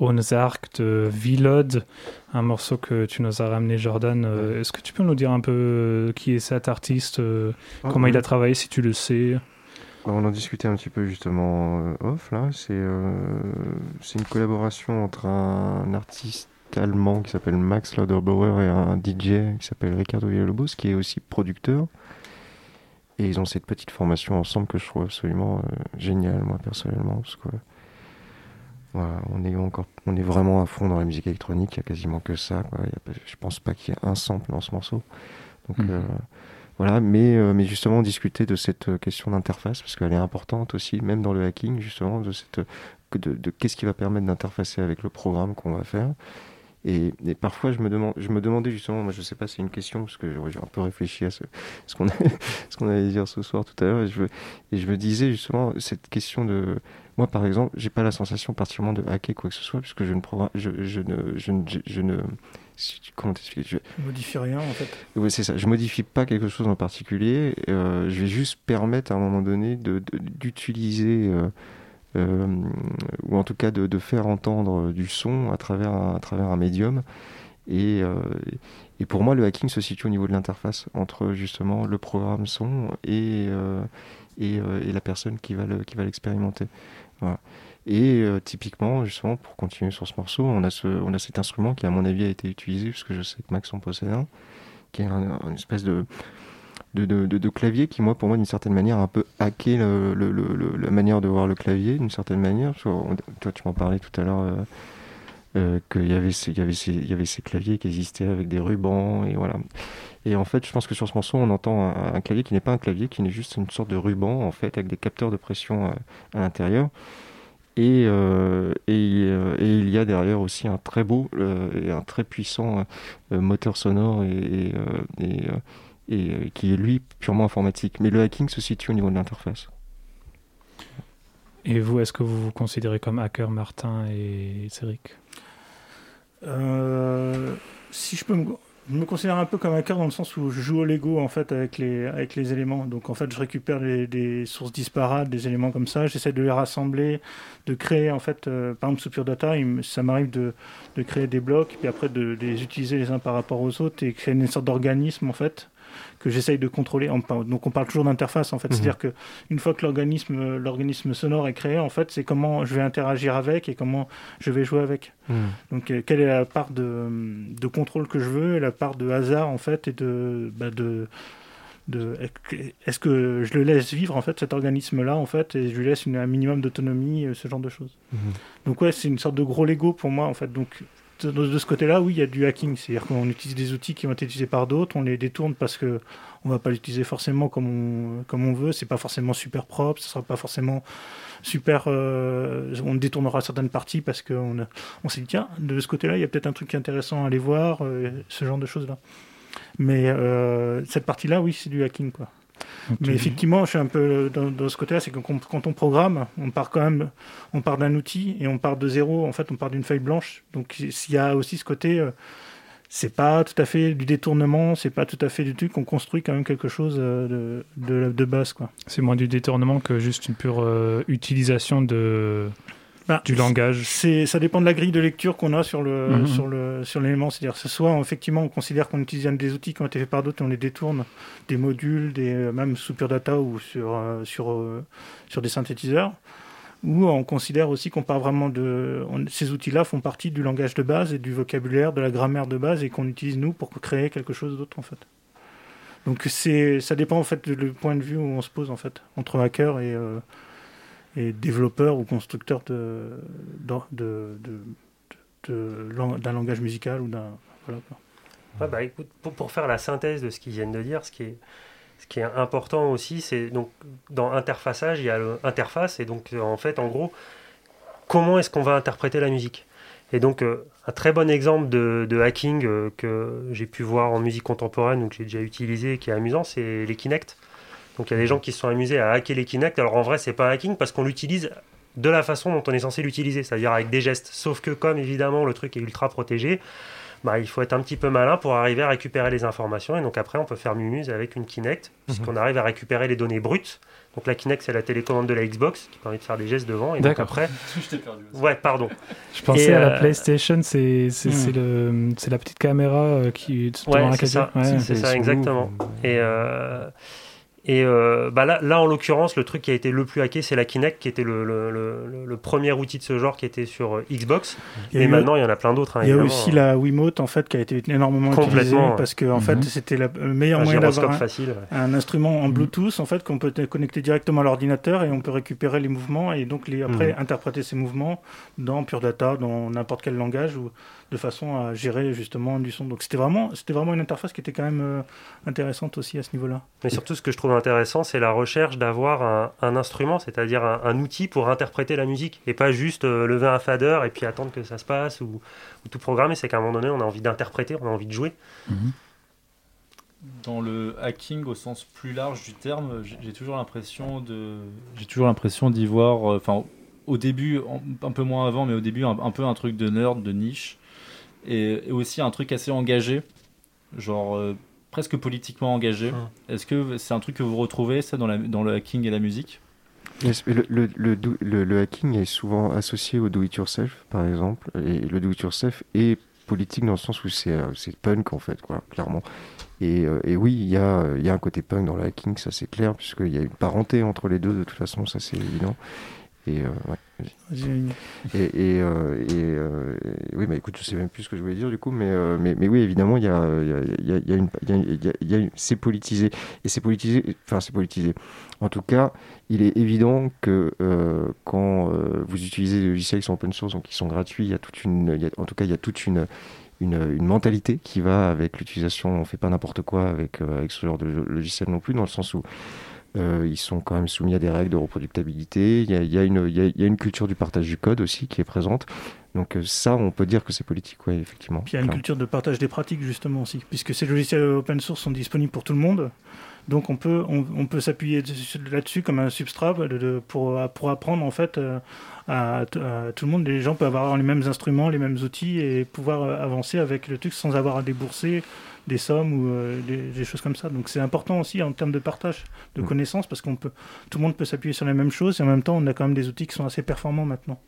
Ozark de Villod, un morceau que tu nous as ramené, Jordan. Euh, est-ce que tu peux nous dire un peu euh, qui est cet artiste, euh, Ah, comment il a travaillé, si tu le sais? On en discutait un petit peu justement off là. C'est une collaboration entre un artiste allemand qui s'appelle Max Lauderbauer et un DJ qui s'appelle Ricardo Villalobos qui est aussi producteur. Et ils ont cette petite formation ensemble que je trouve absolument euh, géniale moi personnellement parce que voilà, on est encore, on est vraiment à fond dans la musique électronique. Il y a quasiment que ça. Quoi. Il y a pas- je pense pas qu'il y ait un sample dans ce morceau. Donc Mhm. euh, voilà, mais, euh, mais justement discuter de cette euh, question d'interface, parce qu'elle est importante aussi, même dans le hacking, justement, de, cette, de qu'est-ce qui va permettre d'interfacer avec le programme qu'on va faire. Et, et parfois, je me, demande, je me demandais justement, moi je sais pas, c'est une question, parce que j'ai un peu réfléchi à ce, ce qu'on allait dire ce soir tout à l'heure, et je, et je me disais justement, cette question de. Moi par exemple, j'ai pas la sensation particulièrement de hacker quoi que ce soit, puisque je ne je, je ne. Je ne, je, je ne comment t'expliquer Je- Je modifie rien en fait. oui, c'est ça. Je modifie pas quelque chose en particulier. euh, je vais juste permettre à un moment donné de- de- d'utiliser, euh, ou en tout cas de, faire entendre du son à travers un, à travers un médium. Et, euh, et pour moi, le hacking se situe au niveau de l'interface entre justement le programme son et, euh, et, euh, la personne qui va le- l'expérimenter. Voilà. Et euh, typiquement, justement, pour continuer sur ce morceau, on a, ce, on a cet instrument qui, à mon avis, a été utilisé, parce que je sais que Max en possède un, qui est un, une espèce de, de, de, de- clavier qui, moi, pour moi, d'une certaine manière, a un peu hacké le, le- la manière de voir le clavier, d'une certaine manière. Toi, tu m'en parlais tout à l'heure, euh, euh, qu'il y avait, ces, y, y avait ces claviers qui existaient avec des rubans, et voilà. Et en fait, je pense que sur ce morceau, on entend un, clavier qui n'est pas un clavier, qui n'est juste une sorte de ruban, en fait, avec des capteurs de pression euh, à l'intérieur. Et, et, il y a derrière aussi un très beau et un très puissant moteur sonore et, et, euh, qui est lui purement informatique. Mais le hacking se situe au niveau de l'interface. Et vous, est-ce que vous vous considérez comme hacker, Martin et Cédric? Euh, si je peux me, je me considère un peu comme hacker dans le sens où je joue au Lego en fait avec les, avec les éléments. Donc en fait, je récupère des, des sources disparates, des éléments comme ça, j'essaie de les rassembler, de créer en fait, euh, par exemple sous Pure Data, il ça m'arrive de, de créer des blocs, puis après de, de les utiliser les uns par rapport aux autres et créer une sorte d'organisme en fait que j'essaye de contrôler. On parle- Donc on parle toujours d'interface en fait, Mhm. c'est-à-dire que une fois que l'organisme, l'organisme sonore est créé, en fait, c'est comment je vais interagir avec et comment je vais jouer avec. Donc, euh, quelle est la part de, de contrôle que je veux et la part de hasard, en fait, et de. bah, de, est-ce que je le laisse vivre, en fait, cet organisme-là, en fait, et je lui laisse une- un minimum d'autonomie, euh, ce genre de choses. Donc, ouais, c'est une sorte de gros Lego pour moi, en fait. Donc, de, ce côté-là, oui, il y a du hacking. C'est-à-dire qu'on utilise des outils qui ont été utilisés par d'autres, on les détourne parce que on va pas l'utiliser forcément comme on, comme on veut. Pas forcément super propre, ce sera pas forcément super. euh, on détournera certaines parties parce qu'on on s'est dit tiens, de ce côté-là, il y a peut-être un truc intéressant à aller voir, euh, ce genre de choses-là. Mais euh, cette partie-là, oui, c'est du hacking, quoi. Mais effectivement, je suis un peu dans, dans ce côté-là, c'est que quand on programme, on part quand même, on part d'un outil et on part de zéro. En fait, on part d'une feuille blanche. Donc, s'il y a aussi ce côté, euh, c'est pas tout à fait du détournement, c'est pas tout à fait du truc. On construit quand même quelque chose euh, de, de, de base, quoi. C'est moins du détournement que juste une pure euh, utilisation de, Bah, du langage. C'est, ça dépend de la grille de lecture qu'on a sur le, Mhm. sur le, sur l'élément. C'est-à-dire, ce soit effectivement, on considère qu'on utilise des outils qui ont été faits par d'autres et on les détourne, des modules, des, euh, même sous Pure Data ou sur, euh, sur, euh, sur des synthétiseurs. Ou on considère aussi qu'on part vraiment de. on- ces outils-là font partie du langage de base et du vocabulaire, de la grammaire de base et qu'on utilise nous pour créer quelque chose d'autre en fait. Donc c'est, ça dépend en fait du point de vue où on se pose en fait entre hacker et, euh, et développeur ou constructeur d'un langage musical ou d'un. Voilà, bah, écoute, pour, faire la synthèse de ce qu'ils viennent de dire, ce qui est, important aussi, c'est donc dans interfaçage, il y a l'interface, et donc euh, en fait, en gros, comment est-ce qu'on va interpréter la musique? Et donc, euh, un très bon exemple de, hacking euh, que j'ai pu voir en musique contemporaine que j'ai déjà utilisé, qui est amusant, c'est les Kinect. Donc, il y a des gens qui se sont amusés à hacker les Kinect. Alors, en vrai, c'est pas un hacking parce qu'on l'utilise de la façon dont on est censé l'utiliser, c'est-à-dire avec des gestes. Sauf que comme évidemment le truc est ultra protégé, bah, il faut être un petit peu malin pour arriver à récupérer les informations. Et donc après, on peut faire Mumuse avec une Kinect, puisqu'on arrive à récupérer les données brutes. Donc la Kinect, c'est la télécommande de la Xbox qui permet de faire des gestes devant. Et donc D'accord. après, Je t'ai perdu. ouais, pardon. Je pensais Et, à la euh, PlayStation, c'est c'est c'est le c'est la petite caméra euh, qui Ouais, la c'est ça. Ouais. C'est ça, exactement. Et, euh, et euh, bah là, là, en l'occurrence, le truc qui a été le plus hacké, c'est la Kinect, qui était le, le- le- le- le premier outil de ce genre qui était sur euh, Xbox. Et eu- maintenant, il y en a plein d'autres. hein, Il y a aussi la Wiimote en fait qui a été énormément utilisée parce que en Mhm. fait c'était la- le meilleur un moyen d'avoir un, facile. ouais. un instrument en Mhm. Bluetooth en fait qu'on peut te connecter directement à l'ordinateur et on peut récupérer les mouvements et donc les, après Mhm. interpréter ces mouvements dans Pure Data, dans n'importe quel langage ou de façon à gérer justement du son. Donc c'était vraiment c'était vraiment une interface qui était quand même euh, intéressante aussi à ce niveau-là. Mais surtout, ce que je trouve intéressant, c'est la recherche d'avoir un, un instrument, c'est-à-dire un, un outil pour interpréter la musique, et pas juste euh, lever un fader et puis attendre que ça se passe ou, ou tout programmer. C'est qu'à un moment donné, on a envie d'interpréter, on a envie de jouer. Dans le hacking au sens plus large du terme, j'ai toujours l'impression de, j'ai toujours l'impression d'y voir, euh, enfin, au début, un peu moins avant, mais au début, un, un peu un truc de nerd, de niche, et, et aussi un truc assez engagé, genre euh, presque politiquement engagé. Hum. Est-ce que c'est un truc que vous retrouvez ça dans, la, dans le hacking et la musique? Le, le, le, do- le- le hacking est souvent associé au do-it-yourself, par exemple, et le do-it-yourself est politique dans le sens où c'est euh, punk, en fait, quoi, clairement. Et, euh, et oui, il y a, il y a un côté punk dans le hacking, ça c'est clair, puisqu'il y a une parenté entre les deux, de toute façon, ça c'est évident. Et, euh, ouais. Et, et, euh, et, euh, et- oui, bah écoute, je sais même plus ce que je voulais dire du coup, mais, euh, mais, mais oui, évidemment, il y a, y a, y a- y a une, y y c'est politisé et c'est politisé, enfin c'est politisé. En tout cas, il est évident que euh, quand euh, vous utilisez des logiciels qui sont open source, donc qui sont gratuits, il y a toute une, il y a- en tout cas, il y a toute une une, une mentalité qui va avec l'utilisation. On fait pas n'importe quoi avec, euh, avec ce genre de lo- logiciel non plus, dans le sens où euh, ils sont quand même soumis à des règles de reproductibilité. Il y a, il y a une, il y a- il y a une culture du partage du code aussi qui est présente. Donc euh, ça, on peut dire que c'est politique, oui, effectivement. Puis il y a une culture de partage des pratiques justement aussi, puisque ces logiciels open source sont disponibles pour tout le monde. Donc on peut, on, on peut s'appuyer dessus- là-dessus comme un substrat de- de- pour, pour apprendre en fait euh, à, à tout le monde. Les gens peuvent avoir les mêmes instruments, les mêmes outils et pouvoir avancer avec le truc sans avoir à débourser des sommes ou euh, des, des choses comme ça. Donc c'est important aussi en termes de partage de Mm. connaissances parce qu'on peut, tout le monde peut s'appuyer sur les mêmes choses et en même temps on a quand même des outils qui sont assez performants maintenant.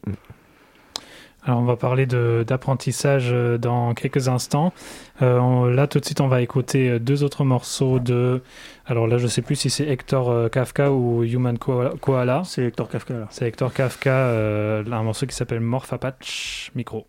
Alors on va parler d'apprentissage euh, dans quelques instants. Euh, on- là tout de suite on va écouter deux autres morceaux de... Alors là je sais plus si c'est Hector Kafka ou Human Koala. Koala. C'est Hector Kafka là. C'est Hector Kafka, euh, un morceau qui s'appelle Morph Apache Micro.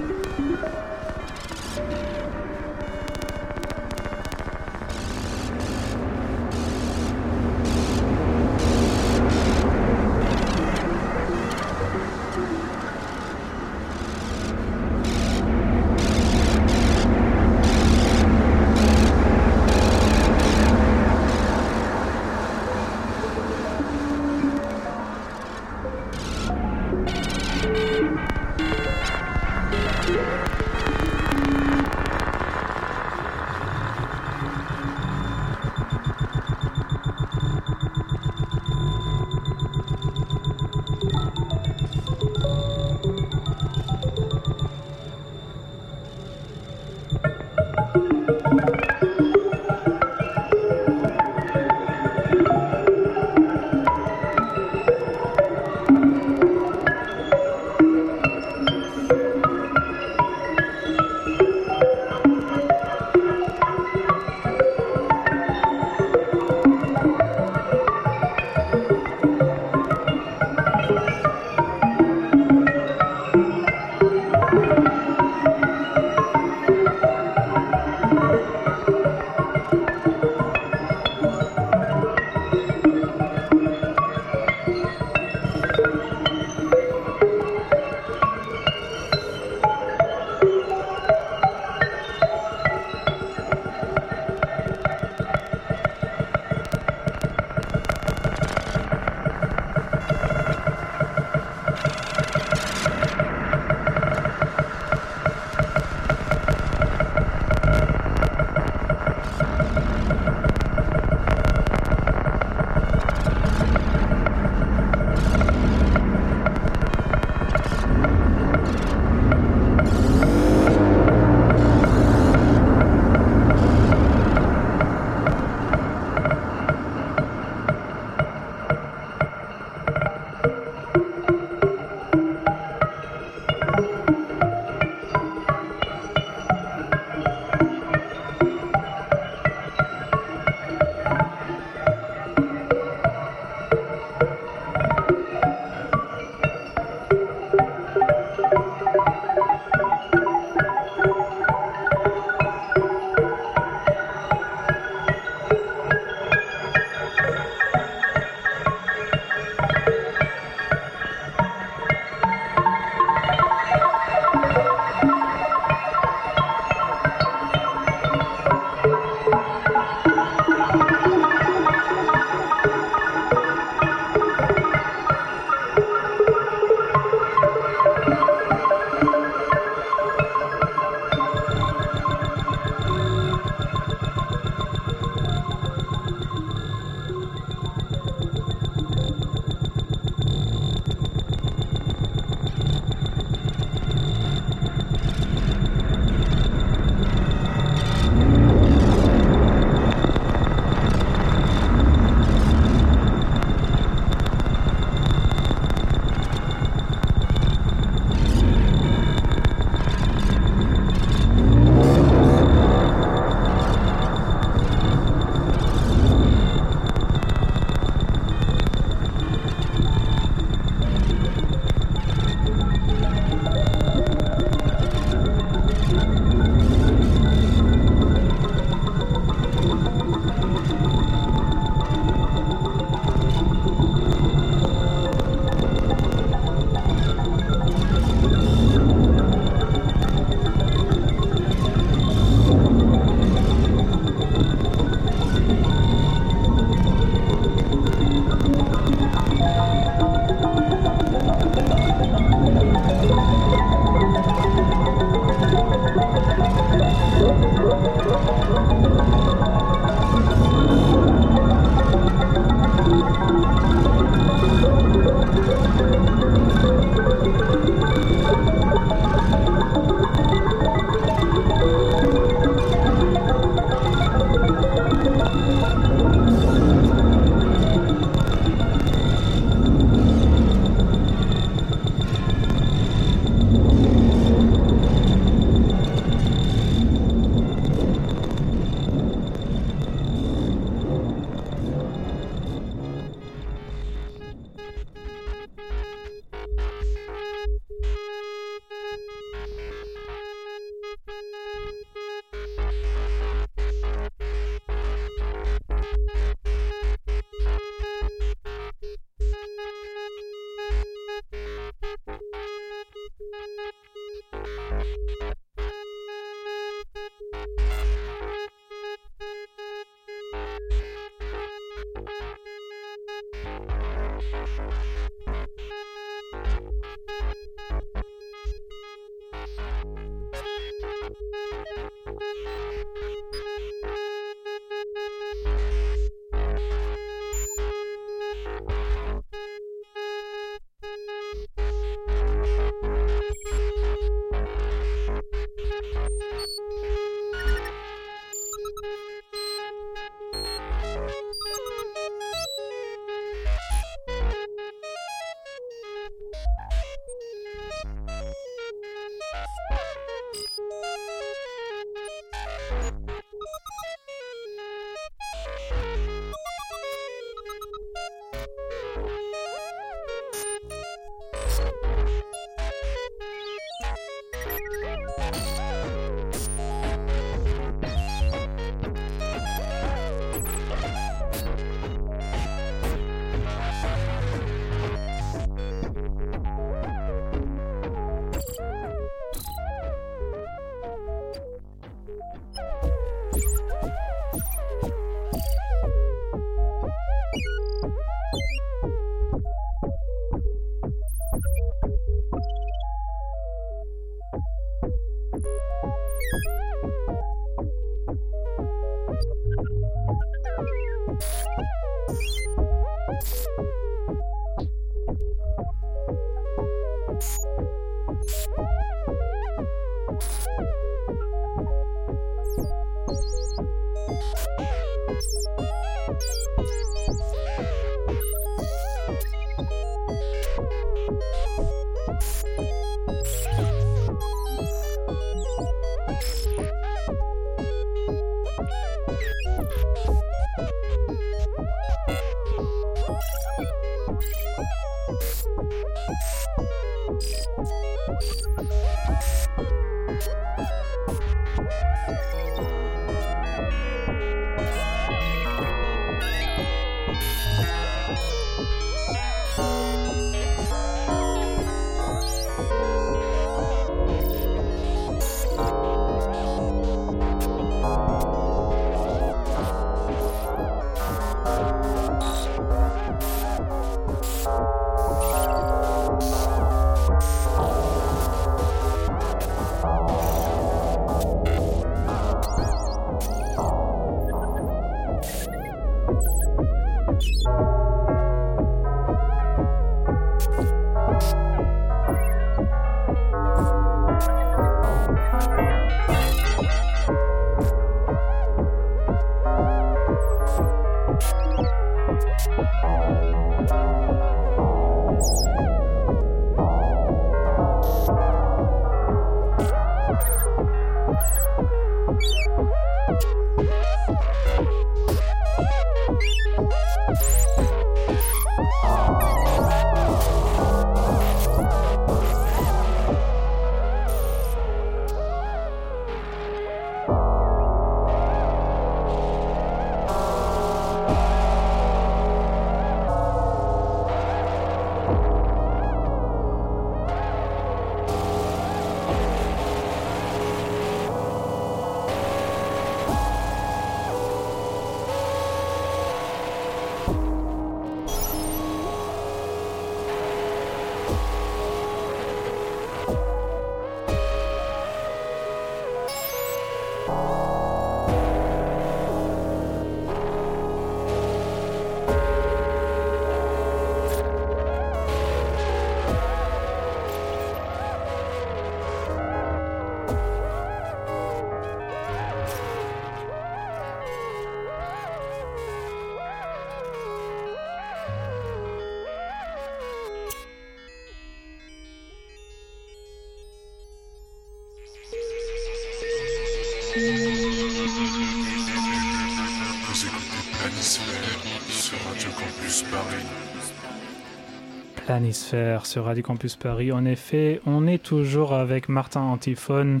Planisphère sur Radio Campus Paris. En effet, on est toujours avec Martin Antiphone,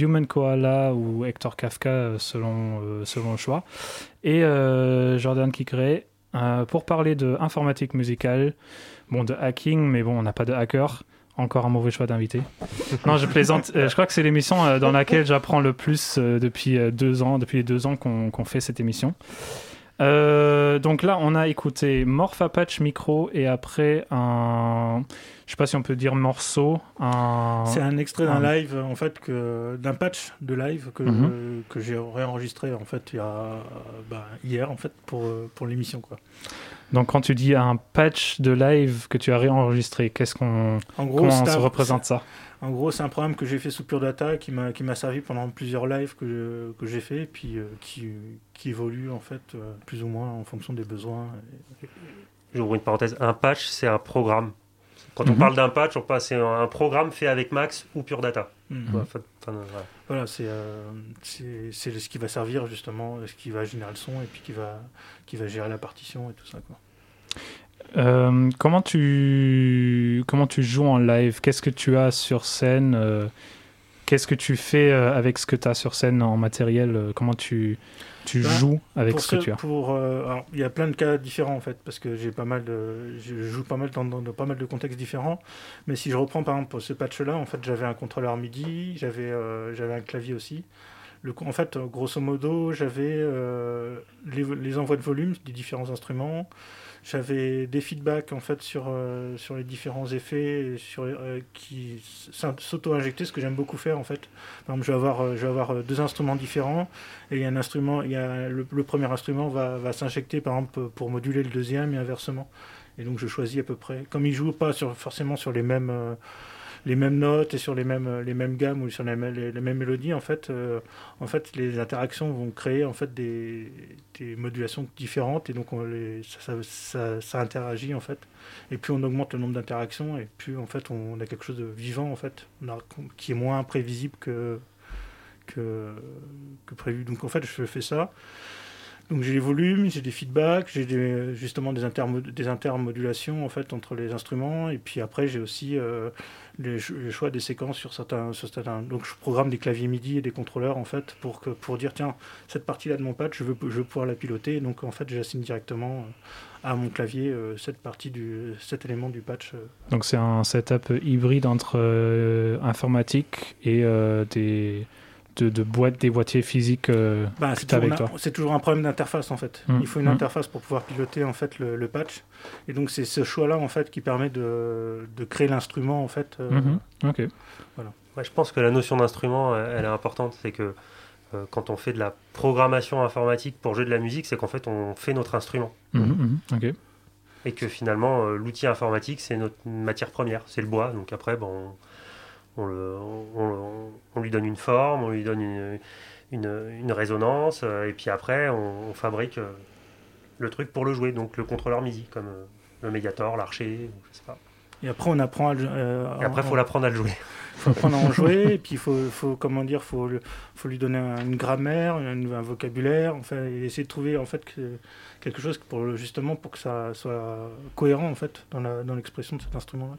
Human Koala ou Hector Kafka euh, selon, euh, selon le choix, et euh, Jordan Kikré pour parler de informatique musicale, bon de hacking, mais bon on n'a pas de hacker. Encore un mauvais choix d'invité. non, je plaisante. je crois que c'est l'émission dans laquelle j'apprends le plus depuis deux ans, depuis les deux ans qu'on fait cette émission. Euh, donc là, on a écouté Morph Apache Micro et après un. Je sais pas si on peut dire morceau. Un... C'est un extrait d'un live, en fait, que... d'un patch de live que, mhm. que j'ai réenregistré en fait, il y a... Bah, hier en fait, pour, pour l'émission. quoi. Donc quand tu dis un patch de live que tu as réenregistré, qu'est-ce qu'on. En gros, comment on se représente ça? En gros, c'est un programme que j'ai fait sous Pure Data qui m'a qui m'a servi pendant plusieurs lives que que j'ai fait, et puis euh, qui, qui évolue en fait euh, plus ou moins en fonction des besoins. J'ouvre une parenthèse. Un patch, c'est un programme. Quand on mhm. parle d'un patch, on passe c'est un programme fait avec Max ou Pure Data. Mhm. voilà, euh, c'est c'est ce qui va servir justement, ce qui va générer le son et puis qui va qui va gérer la partition et tout ça quoi. Euh, comment, tu, comment tu joues en live? Qu'est-ce que tu as sur scène euh, Qu'est-ce que tu fais euh, avec ce que tu as sur scène en matériel Comment tu, tu bah, joues avec ce que, tu as? pour, Il y a plein de cas différents en fait, parce que j'ai pas mal de, je joue pas mal dans, pas mal de contextes différents. Mais si je reprends par exemple ce patch-là, en fait, j'avais un contrôleur MIDI, j'avais j'avais un clavier aussi. Le, en fait, grosso modo, j'avais les, les, envois de volume des différents instruments. J'avais des feedbacks en fait sur, euh, sur les différents effets sur, euh, qui s'auto-injectaient, ce que j'aime beaucoup faire en fait. Par exemple, je vais avoir, euh, deux instruments différents et il y a un instrument, il y a le, premier instrument va, va s'injecter par exemple pour moduler le deuxième et inversement. Et donc je choisis à peu près, comme ils jouent pas sur, forcément sur les mêmes les mêmes notes et sur les mêmes, les mêmes gammes ou sur les, mêmes- les, les mêmes mélodies, en fait, euh, en fait, les interactions vont créer en fait des, des modulations différentes et donc ça, ça, interagit en fait. Et plus on augmente le nombre d'interactions et plus en fait on a quelque chose de vivant en fait, qui est moins prévisible que, que, prévu. Donc en fait, je fais ça. Donc j'ai les volumes, j'ai des feedbacks, j'ai justement des, des intermodulations en fait entre les instruments et puis après j'ai aussi euh, les, les choix des séquences sur certains, sur certains. Donc je programme des claviers MIDI et des contrôleurs en fait pour que pour dire tiens cette partie là de mon patch je veux je veux pouvoir la piloter donc en fait j'assigne directement euh, à mon clavier euh, cette partie du cet élément du patch. euh. Donc c'est un setup hybride entre informatique et des de, de boîtes, des boîtiers physiques. euh, Bah, c'est toujours, avec un- toi. c'est toujours un problème d'interface en fait. Mm. Il faut une Mm. interface pour pouvoir piloter en fait le, le patch. Et donc c'est ce choix-là en fait qui permet de, de créer l'instrument en fait. euh, mhm, Ok. Ouais, je pense que la notion d'instrument, euh, elle est importante. C'est que euh, quand on fait de la programmation informatique pour jouer de la musique, c'est qu'en fait, on fait notre instrument. Ok. Et que finalement, euh, l'outil informatique, c'est notre matière première, c'est le bois. Donc après, ben, on, on le- on- on lui donne une forme, on lui donne une, une- une résonance, euh, et puis après, on, on fabrique euh, le truc pour le jouer. Donc le contrôleur MIDI, comme euh, le Mediator, l'archer, je sais pas. Et après on apprend à le- euh, Et après, il faut l'apprendre à le jouer. Faut apprendre à en jouer, et puis il faut, faut, comment dire, faut, faut lui donner un- une grammaire, un vocabulaire, enfin, et essayer de trouver en fait que- quelque chose pour justement pour que ça soit cohérent en fait dans la- dans l'expression de cet instrument-là.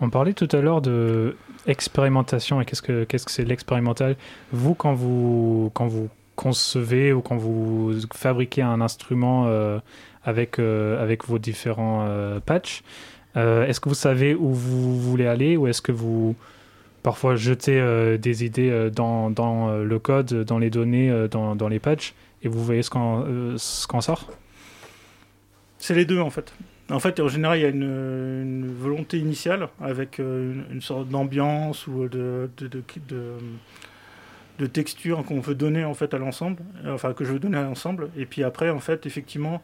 On parlait tout à l'heure de expérimentation et qu'est-ce que qu'est-ce que c'est l'expérimental. Vous quand vous quand vous concevez ou quand vous fabriquez un instrument euh, avec euh, avec vos différents euh, patchs, euh, est-ce que vous savez où vous voulez aller ou est-ce que vous parfois jetez euh, des idées euh, dans, dans euh, le code, dans les données, dans, dans les patchs et vous voyez ce qu'en qu'en sort? C'est les deux en fait. En fait, en général, il y a une, volonté initiale avec une, sorte d'ambiance ou de, de, de, de- texture qu'on veut donner en fait à l'ensemble, enfin que je veux donner à l'ensemble. Et puis après, en fait, effectivement,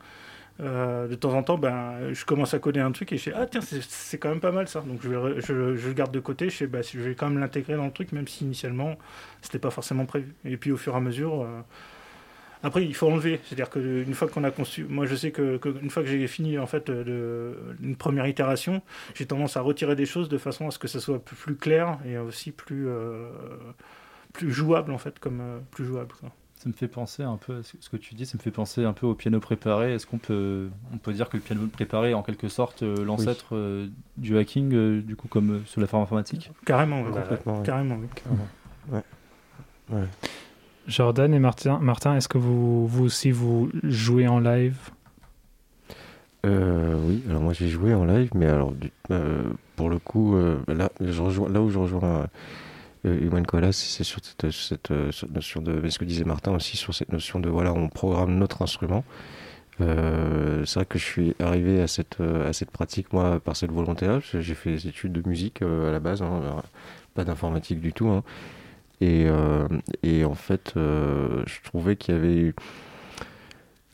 euh, de temps en temps, ben, je commence à coder un truc et je sais ah tiens c'est- quand même pas mal ça. Donc je, je, le garde de côté. Je sais bah, je vais quand même l'intégrer dans le truc, même si initialement c'était pas forcément prévu. Et puis au fur et à mesure. euh, après, il faut enlever. C'est-à-dire qu'une fois qu'on a conçu, moi je sais que, que une fois que j'ai fini en fait de, une première itération, j'ai tendance à retirer des choses de façon à ce que ça soit plus, clair et aussi plus euh, plus jouable en fait, comme euh, plus jouable. Ça me fait penser un peu à ce que tu dis, ça me fait penser un peu au piano préparé. Est-ce qu'on peut, on peut dire que le piano préparé est en quelque sorte euh, l'ancêtre euh, du hacking, euh, du coup, comme euh, sous la forme informatique? Carrément, oui. Complètement, ouais. carrément. oui. Ouais. Jordan et Martin, Martin est-ce que vous, vous aussi vous jouez en live? Euh, oui, alors moi j'ai joué en live, mais alors du- euh, pour le coup, euh, là, je rejoins, là où je rejoins euh, Human Colas, c'est sur euh, cette notion de, mais ce que disait Martin aussi, sur cette notion de voilà, on programme notre instrument. Euh, c'est vrai que je suis arrivé à cette, euh, à cette pratique, moi, par cette volonté-là. J'ai fait des études de musique à la base, hein, pas d'informatique du tout. hein. Et, et en fait, je trouvais qu'il y avait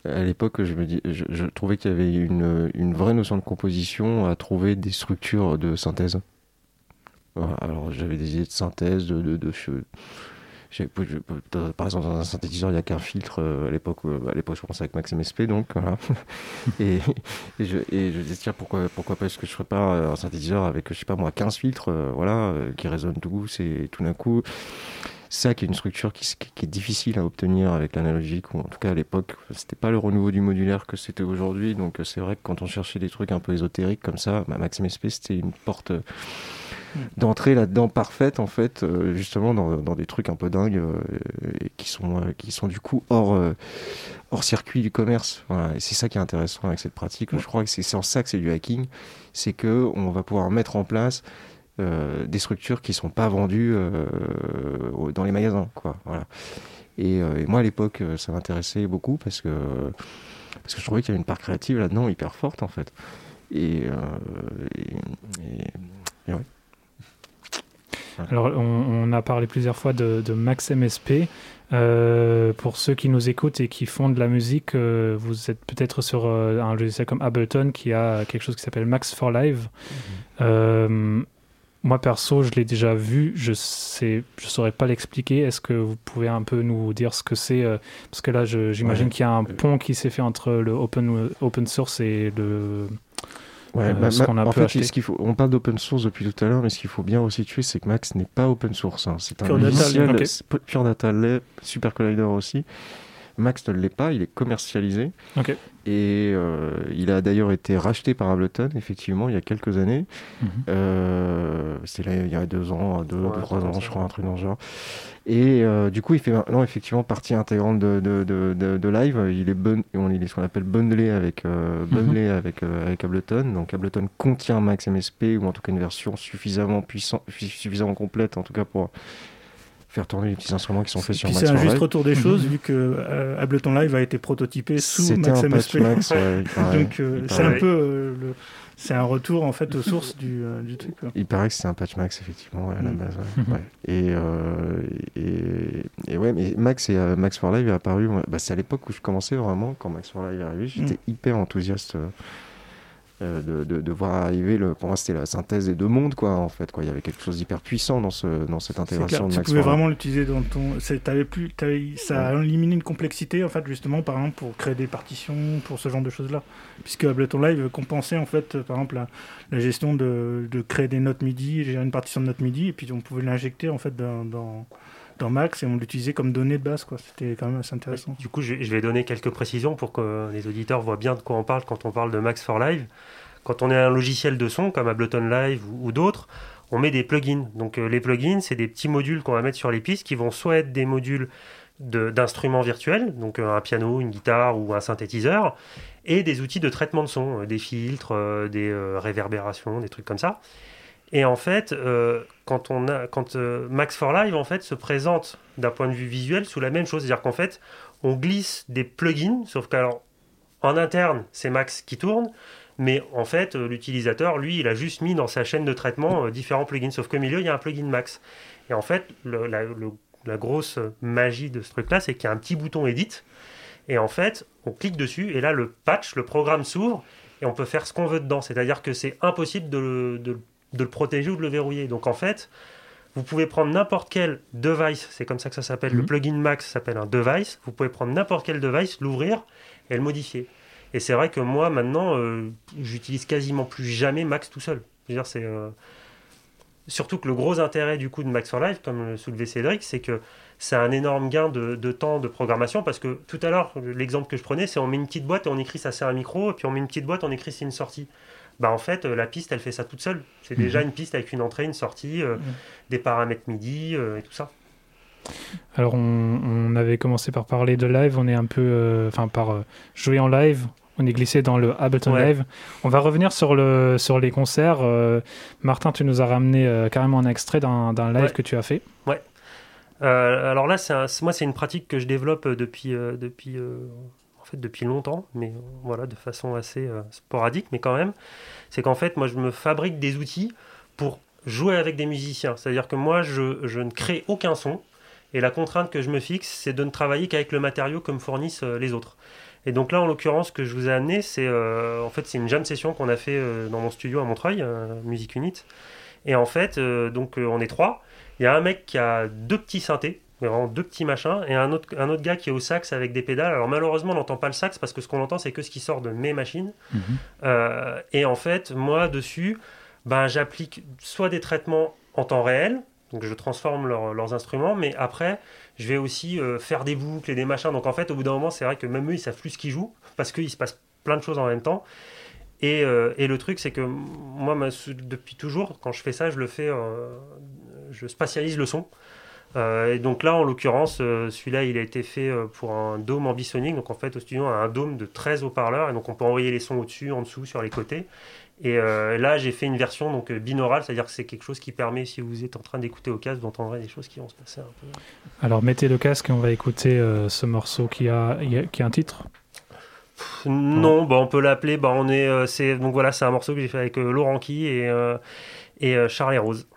à l'époque, je, je trouvais qu'il y avait une, une vraie notion de composition à trouver des structures de synthèse. Voilà, alors j'avais des idées de synthèse, de, de, de- je- par exemple dans un synthétiseur il n'y a qu'un filtre euh, à l'époque euh, à l'époque je pensais avec Max MSP donc voilà. Et, et je et je disais tiens pourquoi pourquoi pas est-ce que je ferais pas un synthétiseur avec je sais pas moi 15 filtres euh, voilà qui résonnent tout c'est tout d'un coup. Ça qui est une structure qui, qui- est difficile à obtenir avec l'analogique, ou en tout cas à l'époque, c'était pas le renouveau du modulaire que c'était aujourd'hui. Donc c'est vrai que quand on cherchait des trucs un peu ésotériques comme ça, bah, Maxim SP c'était une porte d'entrée là-dedans parfaite en fait, euh, justement dans, dans des trucs un peu dingues euh, et qui sont euh, qui sont du coup hors hors circuit du commerce. Voilà. Et c'est ça qui est intéressant avec cette pratique. Je crois que c'est en ça que c'est du hacking, c'est que on va pouvoir mettre en place euh, des structures qui sont pas vendues euh, dans les magasins, quoi. Voilà. Et, euh, et moi à l'époque, ça m'intéressait beaucoup parce que parce que je trouvais qu'il y avait une part créative là-dedans hyper forte en fait. Et, et- Alors, on, on a parlé plusieurs fois de, de Max MSP. Euh, pour ceux qui nous écoutent et qui font de la musique, euh, vous êtes peut-être sur euh, un logiciel comme Ableton qui a quelque chose qui s'appelle Max for Live. Euh, moi perso, je l'ai déjà vu, je sais, je saurais pas l'expliquer. Est-ce que vous pouvez un peu nous dire ce que c'est Parce que là, j'imagine Ouais. qu'il y a un pont qui s'est fait entre le open, open source et le. Ouais, Euh, bah, ce ma- qu'on a en fait, acheter. ce qu'il faut, on parle d'open source depuis tout à l'heure, mais ce qu'il faut bien resituer, c'est que Max n'est pas open source. hein. C'est un Pure Data, logiciel, ok. c'est- Pure Data l'est, Super Collider aussi. Max ne l'est pas, il est commercialisé. Ok. Et euh, il a d'ailleurs été racheté par Ableton, effectivement, il y a quelques années. Mhm. Euh, C'était là, il y a deux ans, deux, Ouais, deux, trois ans, ça. je crois, un truc dans le genre. Et euh, du coup, il fait maintenant effectivement partie intégrante de, de, de, de- Live. Il est, bon, on, il est ce qu'on appelle bundlé avec, euh, bundlé avec, euh, avec Ableton. Donc Ableton contient Max MSP, ou en tout cas une version suffisamment puissante, suffisamment complète, en tout cas pour faire tourner les petits instruments qui sont faits sur Max c'est un juste Live. retour des choses, vu que euh, Ableton Live a été prototypé sous Max un MSP. Max, ouais, paraît. Donc euh, c'est un peu euh, le- c'est un retour en fait aux sources du, euh, du truc. quoi. Il paraît que c'est un patch Max, effectivement, ouais, à la Mm. base. ouais, ouais. Et, euh, et, et ouais, mais Max, et, euh, Max for Live est apparu. bah, c'est à l'époque où je commençais vraiment, quand Max for Live est arrivé. J'étais hyper enthousiaste euh, de, de, de voir arriver. Le, pour moi, c'était la synthèse des deux mondes, quoi, en fait. Quoi. Il y avait quelque chose d'hyper puissant dans, ce, dans cette intégration tu pouvais vraiment l'utiliser dans ton. t'avais plus, ça a éliminé une complexité en fait justement par exemple pour créer des partitions, pour ce genre de choses là. Puisque Ableton Live compensait en fait par exemple la, la gestion de, de créer des notes MIDI, gérer une partition de notes MIDI et puis on pouvait l'injecter en fait dans, dans, dans Max et on l'utilisait comme donnée de base. C'était quand même assez intéressant. Du coup, je, vais donner quelques précisions pour que les auditeurs voient bien de quoi on parle quand on parle de Max for Live. Quand on est un logiciel de son comme Ableton Live ou, d'autres, on met des plugins. Donc euh, les plugins, c'est des petits modules qu'on va mettre sur les pistes qui vont soit être des modules d'instruments virtuels, donc euh, un piano, une guitare ou un synthétiseur, et des outils de traitement de son, euh, des filtres, des réverbérations, des trucs comme ça. Et en fait, euh, quand, euh, Max for Live en fait, se présente d'un point de vue visuel sous la même chose, c'est-à-dire qu'en fait, on glisse des plugins, sauf qu'alors, en interne, c'est Max qui tourne, mais en fait, euh, l'utilisateur, lui, il a juste mis dans sa chaîne de traitement différents plugins, sauf qu'au milieu, il y a un plugin Max. Et en fait, la, grosse magie de ce truc-là, c'est qu'il y a un petit bouton Edit, et en fait, on clique dessus, et là, le patch, le programme s'ouvre, et on peut faire ce qu'on veut dedans. C'est-à-dire que c'est impossible de de- de le protéger ou de le verrouiller. Donc en fait, vous pouvez prendre n'importe quel device, c'est comme ça que ça s'appelle, le Mhm. plugin Max s'appelle un device, vous pouvez prendre n'importe quel device, l'ouvrir et le modifier. Et c'est vrai que moi maintenant, euh, j'utilise quasiment plus jamais Max tout seul. Dire, c'est euh, surtout que le gros intérêt du coup de Max for Live, comme le soulevait Cédric, c'est que c'est un énorme gain de, de temps de programmation parce que tout à l'heure, l'exemple que je prenais, c'est on met une petite boîte et on écrit ça c'est un micro, et puis on met une petite boîte, on écrit c'est une sortie. Bah en fait, euh, la piste, elle fait ça toute seule. C'est Mhm. déjà une piste avec une entrée, une sortie, euh, Mhm. des paramètres MIDI euh, et tout ça. Alors, on, on avait commencé par parler de live, on est un peu. Enfin, par jouer en live. On est glissé dans le Ableton Ouais. Live. On va revenir sur, le, sur les concerts. Euh, Martin, tu nous as ramené euh, carrément un extrait d'un live Ouais. que tu as fait. Euh, alors là, un- moi, c'est une pratique que je développe depuis, depuis, depuis longtemps, mais euh, voilà, de façon assez euh, sporadique, mais quand même. C'est qu'en fait, moi, je me fabrique des outils pour jouer avec des musiciens. C'est-à-dire que moi, je, ne crée aucun son, et la contrainte que je me fixe, c'est de ne travailler qu'avec le matériau que me fournissent euh, les autres. Et donc là, en l'occurrence, ce que je vous ai amené, c'est en fait c'est une jam session qu'on a fait dans mon studio à Montreuil, Music Unit. Et en fait, donc on est trois. Il y a un mec qui a deux petits synthés, mais vraiment deux petits machins, et un autre, un autre gars qui est au sax avec des pédales. Alors malheureusement, on n'entend pas le sax parce que ce qu'on entend, c'est que ce qui sort de mes machines. Euh, et en fait, moi, dessus, ben, j'applique soit des traitements en temps réel, donc je transforme leur- leurs instruments, mais après, je vais aussi euh, faire des boucles et des machins. Donc en fait, au bout d'un moment, c'est vrai que même eux, ils savent plus ce qu'ils jouent, parce qu'il se passe plein de choses en même temps. Et, euh, et le truc, c'est que moi, ma- depuis toujours, quand je fais ça, je le fais, je spatialise le son. Euh, et donc là, en l'occurrence, euh, celui-là, il a été fait euh, pour un dôme ambisonique. Donc en fait, au studio, on a un dôme de 13 haut-parleurs. Et donc on peut envoyer les sons au-dessus, en dessous, sur les côtés. Et là, j'ai fait une version donc binaurale, c'est-à-dire que c'est quelque chose qui permet, si vous êtes en train d'écouter au casque, d'entendre des choses qui vont se passer un peu. Alors, mettez le casque et on va écouter ce morceau qui a, qui a un titre. Pff, Non, bah, on peut l'appeler. Bah, on est, c'est donc voilà, c'est un morceau que j'ai fait avec Laurent Qui et et Charles et Rose.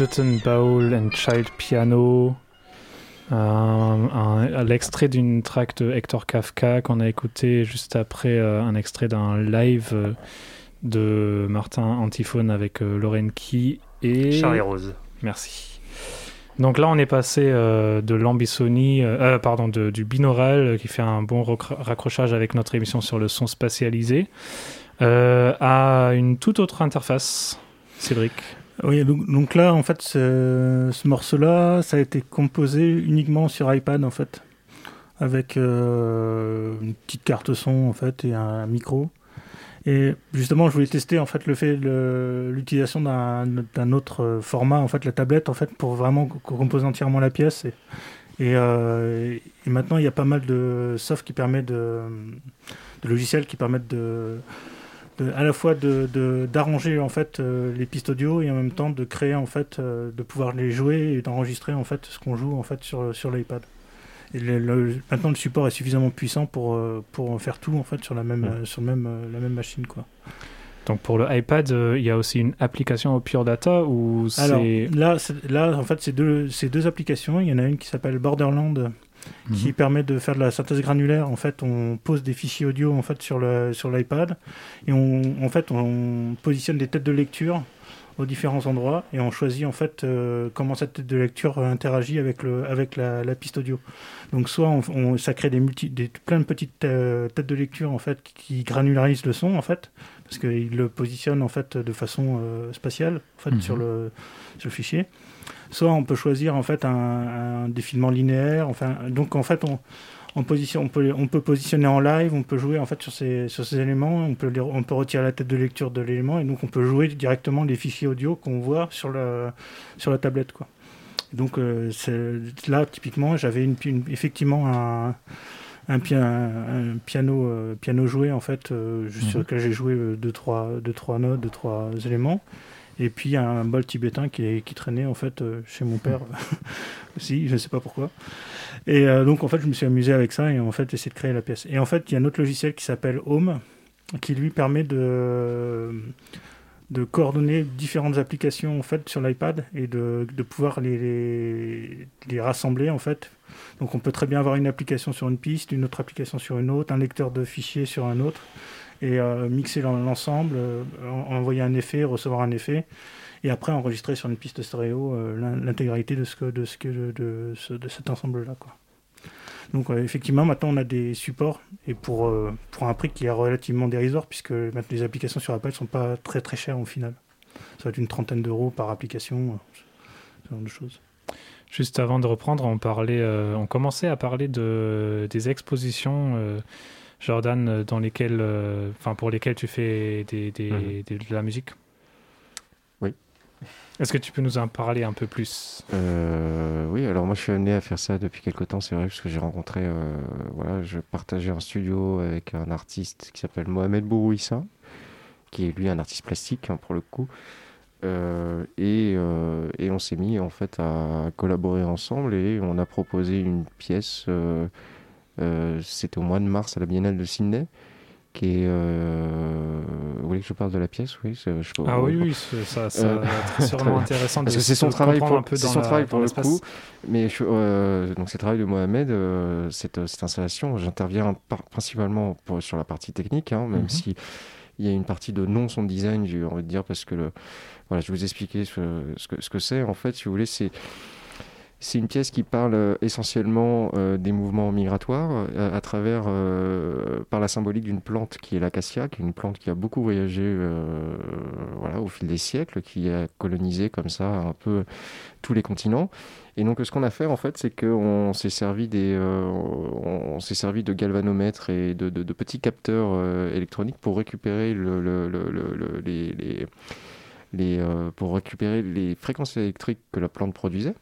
Tibetan Bowl and Child Piano, un, l'extrait d'une track de Hector Kafka qu'on a écouté juste après euh, un extrait d'un live euh, de Martin Antiphone avec euh, Lorraine Key et Charlie Rose. Merci. Donc là, on est passé de l'ambissonie, pardon, du binaural qui fait un bon raccrochage avec notre émission sur le son spatialisé, à une toute autre interface. Cédric. Oui, donc, là, en fait, ce, morceau-là, ça a été composé uniquement sur iPad, en fait, avec euh, une petite carte son, en fait, et un, micro. Et justement, je voulais tester en fait le fait l'utilisation d'un autre format, en fait, la tablette, en fait, pour vraiment composer entièrement la pièce. Et, euh, et, maintenant, il y a pas mal de soft qui permet de, de logiciels qui permettent de à la fois de, d'arranger en fait euh, les pistes audio et en même temps de créer en fait euh, de pouvoir les jouer et d'enregistrer en fait ce qu'on joue en fait sur sur l'iPad. Et maintenant le support est suffisamment puissant pour euh, pour faire tout en fait sur la même sur même la même machine quoi. Donc pour le iPad, il y a aussi une application au Pure Data ou c'est là là en fait c'est deux c'est deux applications. Il y en a une qui s'appelle Borderland qui mhm. permet de faire de la synthèse granulaire. En fait, on pose des fichiers audio en fait sur le sur l'iPad et on en fait on positionne des têtes de lecture aux différents endroits et on choisit en fait euh, comment cette tête de lecture interagit avec le avec la, piste audio. Donc soit on, ça crée des multi des plein de petites euh, têtes de lecture en fait qui granularisent le son en fait parce qu'il le positionne en fait de façon euh, spatiale en fait mhm. sur le sur le fichier soit on peut choisir en fait un, défilement linéaire. Enfin, donc en fait, on, on, position, on, peut, on peut positionner en live, on peut jouer en fait sur ces, sur ces éléments, on peut, on peut retirer la tête de lecture de l'élément et donc on peut jouer directement les fichiers audio qu'on voit sur, le, sur la tablette. Quoi. Donc euh, là, typiquement, j'avais une, effectivement un, un, piano, euh, piano joué en fait, euh, sur mhm. lequel j'ai joué deux trois, deux, trois notes, deux, trois éléments. Et puis un bol tibétain qui, traînait en fait euh, chez mon père aussi, je ne sais pas pourquoi. Et euh, donc en fait je me suis amusé avec ça et en fait j'essaie de créer la pièce. Et en fait il y a un autre logiciel qui s'appelle Home qui lui permet de coordonner différentes applications en fait sur l'iPad et de, pouvoir les, les, les, rassembler en fait. Donc on peut très bien avoir une application sur une piste, une autre application sur une autre, un lecteur de fichiers sur un autre et euh, mixer l'ensemble, euh, envoyer un effet, recevoir un effet, et après enregistrer sur une piste stéréo euh, l'intégralité de, ce de, ce cet ensemble-là. Quoi. Donc effectivement, maintenant on a des supports et pour, pour un prix qui est relativement dérisoire puisque les applications sur Apple sont pas très très chères au final. Ça va être une trentaine d'euros par application, ce genre de choses. Juste avant de reprendre, on parlait, on commençait à parler de, des expositions Jordan, euh, dans lesquels, euh, enfin pour lesquels tu fais des, mhm. de la musique Oui. Est-ce que tu peux nous en parler un peu plus euh, Oui, alors moi je suis amené à faire ça depuis quelques temps, c'est vrai, parce que j'ai rencontré, voilà, je partageais un studio avec un artiste qui s'appelle Mohamed Bourouissa, qui est lui un artiste plastique hein, pour le coup. et, et, on s'est mis en fait à collaborer ensemble et on a proposé une pièce c'était au mois de mars à la Biennale de Sydney. Qui est, euh, vous voulez que je parle de la pièce? Oui. ah oui, oui, ça, ça euh, sûrement intéressant. Parce que c'est son travail pour, son travail pour le coup. Mais donc c'est le travail de Mohamed. cette, cette, installation, j'interviens principalement pour, sur la partie technique, hein, même mhm. si il y a une partie de non son design, j'ai envie de dire, parce que le, voilà, je vais vous expliquer ce, ce que c'est. en fait, si vous voulez, c'est C'est une pièce qui parle euh, essentiellement euh, des mouvements migratoires euh, à travers, par la symbolique d'une plante qui est l'acacia, qui est une plante qui a beaucoup voyagé voilà, au fil des siècles, qui a colonisé comme ça un peu tous les continents. Et donc ce qu'on a fait en fait, c'est qu'on s'est servi des, servi de galvanomètres et de, petits capteurs électroniques pour récupérer le, le, les, les, les pour récupérer les fréquences électriques que la plante produisait.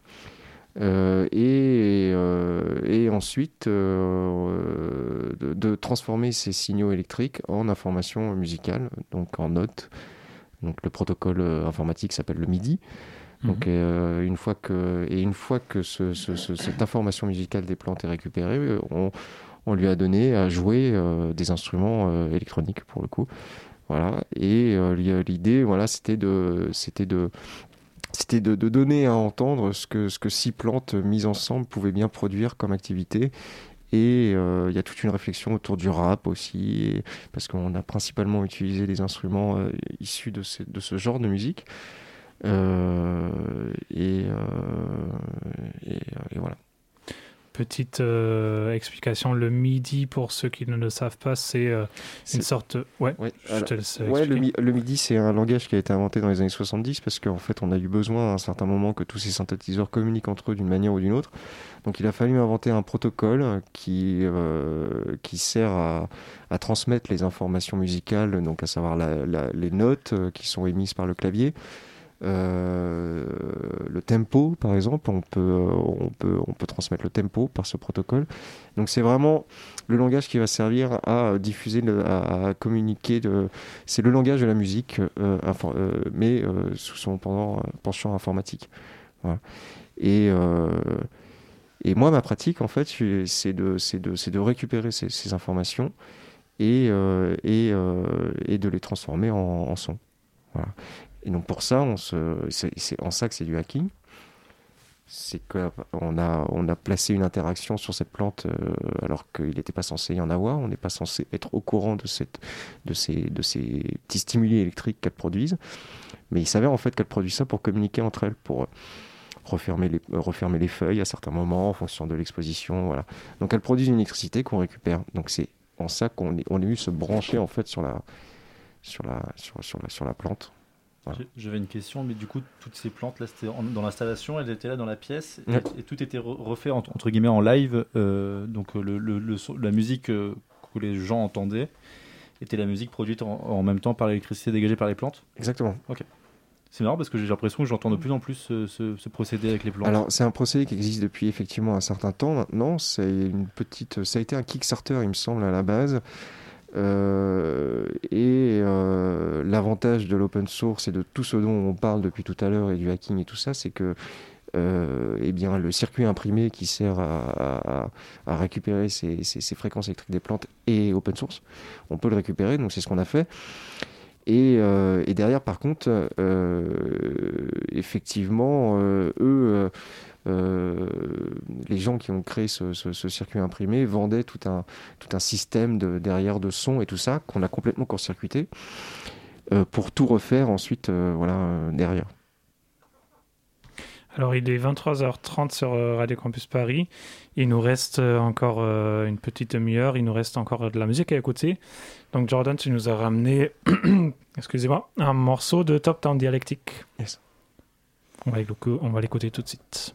Euh, et, euh, et, ensuite euh, de, transformer ces signaux électriques en information musicale, donc en notes. Donc le protocole informatique s'appelle le MIDI. Donc mhm. une fois que et une fois que ce, cette information musicale des plantes est récupérée, on, on lui a donné à jouer des instruments électroniques pour le coup. Voilà. Et l'idée, voilà, c'était de c'était de c'était de, donner à entendre ce que, ce que six plantes mises ensemble pouvaient bien produire comme activité. Et euh, il y a toute une réflexion autour du rap aussi, parce qu'on a principalement utilisé des instruments euh, issus de, de, ce genre de musique. Euh, et, voilà. Petite explication, le MIDI, pour ceux qui ne le savent pas, c'est une sorte... Ouais, je te laisse ouais le, le, MIDI, c'est un langage qui a été inventé dans les années 70 parce qu'en fait, on a eu besoin à un certain moment que tous ces synthétiseurs communiquent entre eux d'une manière ou d'une autre. Donc il a fallu inventer un protocole qui, qui sert à, à, transmettre les informations musicales, donc à savoir les notes qui sont émises par le clavier, euh, le tempo, par exemple, on peut, on, peut, on peut transmettre le tempo par ce protocole. Donc c'est vraiment le langage qui va servir à diffuser, à, communiquer. C'est le langage de la musique, euh, euh, mais sous son pendant, penchant informatique. Et, et moi, ma pratique, en fait, c'est de, de, de récupérer ces, informations et, et, et, de les transformer en, en son. Voilà. Et donc pour ça, c'est en ça que c'est du hacking. C'est qu'on a, on a placé une interaction sur cette plante euh, alors qu'il n'était pas censé y en avoir. On n'est pas censé être au courant de, ces, petits stimuli électriques qu'elles produisent. Mais il s'avère en fait qu'elles produisent ça pour communiquer entre elles, pour refermer les, refermer les feuilles à certains moments en fonction de l'exposition. Donc elles produisent une électricité qu'on récupère. Donc c'est en ça qu'on est, on venu se brancher en fait sur la plante. J'avais une question, mais du coup, toutes ces plantes, là, c'était dans l'installation, elles étaient là dans la pièce, et, tout était refait entre, guillemets en live. Euh, donc, le, le, la musique euh, que les gens entendaient était la musique produite en, même temps par l'électricité dégagée par les plantes Exactement. Ok. C'est marrant parce que j'ai l'impression que j'entends de plus en plus ce, procédé avec les plantes. Alors, c'est un procédé qui existe depuis effectivement un certain temps maintenant. C'est une petite, ça a été un Kickstarter, il me semble, à la base. Euh, et euh, l'avantage de l'open source et de tout ce dont on parle depuis tout à l'heure et du hacking et tout ça, c'est que euh, eh bien, le circuit imprimé qui sert à, récupérer ces, fréquences électriques des plantes est open source. On peut le récupérer, donc c'est ce qu'on a fait. Et, derrière, par contre, effectivement, eux les gens qui ont créé ce, circuit imprimé vendaient tout un, tout un système de, derrière de son et tout ça qu'on a complètement court-circuité euh, pour tout refaire ensuite euh, voilà, derrière. Alors il est 23h30 sur Radio Campus Paris. Il nous reste encore une petite demi-heure. Il nous reste encore de la musique à écouter. Donc Jordan, tu nous as ramené, excusez-moi, un morceau de Top Town Dialectique. Yes. On va l'écouter tout de suite.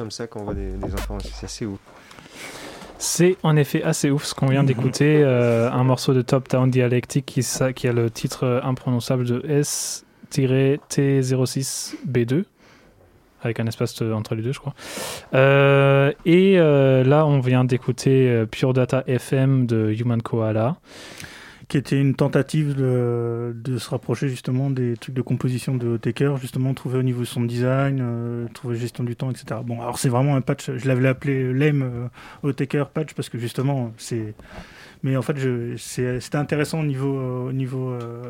Comme ça, quand on voit des, des informations, c'est assez ouf. C'est en effet assez ouf ce qu'on vient d'écouter, euh, un morceau de Top Down Dialectic qui, a le titre euh, imprononçable de S-T06B2, avec un espace entre les deux, je crois. Euh, et euh, là, on vient d'écouter Pure Data FM de Human Koala. Qui était une tentative de, de se rapprocher justement des trucs de composition de Taker, justement trouver au niveau de son design, euh, trouver gestion du temps, etc. Bon, alors c'est vraiment un patch, je l'avais appelé lame euh, au Taker patch parce que justement c'est... Mais en fait, c'était intéressant au niveau, euh, au niveau euh,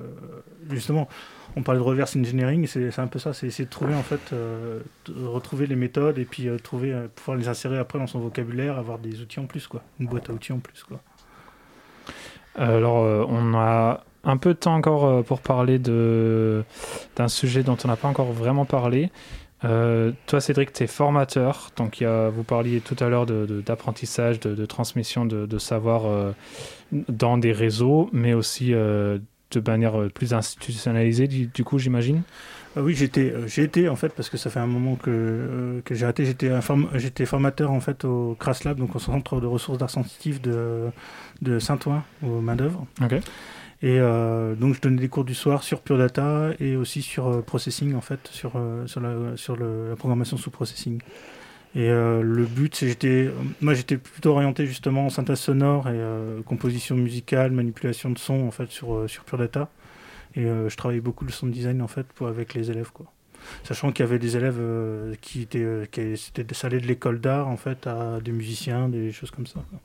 justement, on parlait de reverse engineering, c'est un peu ça, c'est essayer de trouver en fait, euh, retrouver les méthodes et puis euh, trouver, pouvoir les insérer après dans son vocabulaire, avoir des outils en plus, quoi, une boîte à outils en plus, quoi. Alors, euh, on a un peu de temps encore euh, pour parler de d'un sujet dont on n'a pas encore vraiment parlé. Euh, toi, Cédric, tu es formateur. Donc, y a- vous parliez tout à l'heure de- de- d'apprentissage, de, de transmission de, de savoir dans des réseaux, mais aussi de manière plus institutionnalisée, du, coup, j'imagine? Oui, j'étais, j'ai été en fait parce que ça fait un moment que, que j'ai arrêté. J'étais, j'étais formateur en fait au CRAS Lab, donc au Centre de ressources d'art sensitif de, de Saint-Ouen, aux main d'œuvre. Et euh, donc je donnais des cours du soir sur Pure Data et aussi sur euh, processing en fait, sur, euh, sur, la, sur le- la programmation sous processing. Et le but, c'est j'étais, moi j'étais plutôt orienté justement en synthèse sonore et composition musicale, manipulation de son en fait sur, sur Pure Data. Et je travaillais beaucoup le sound design en fait pour, avec les élèves quoi. Sachant qu'il y avait des élèves qui étaient, qui allait de l'école d'art en fait à des musiciens, des choses comme ça. quoi.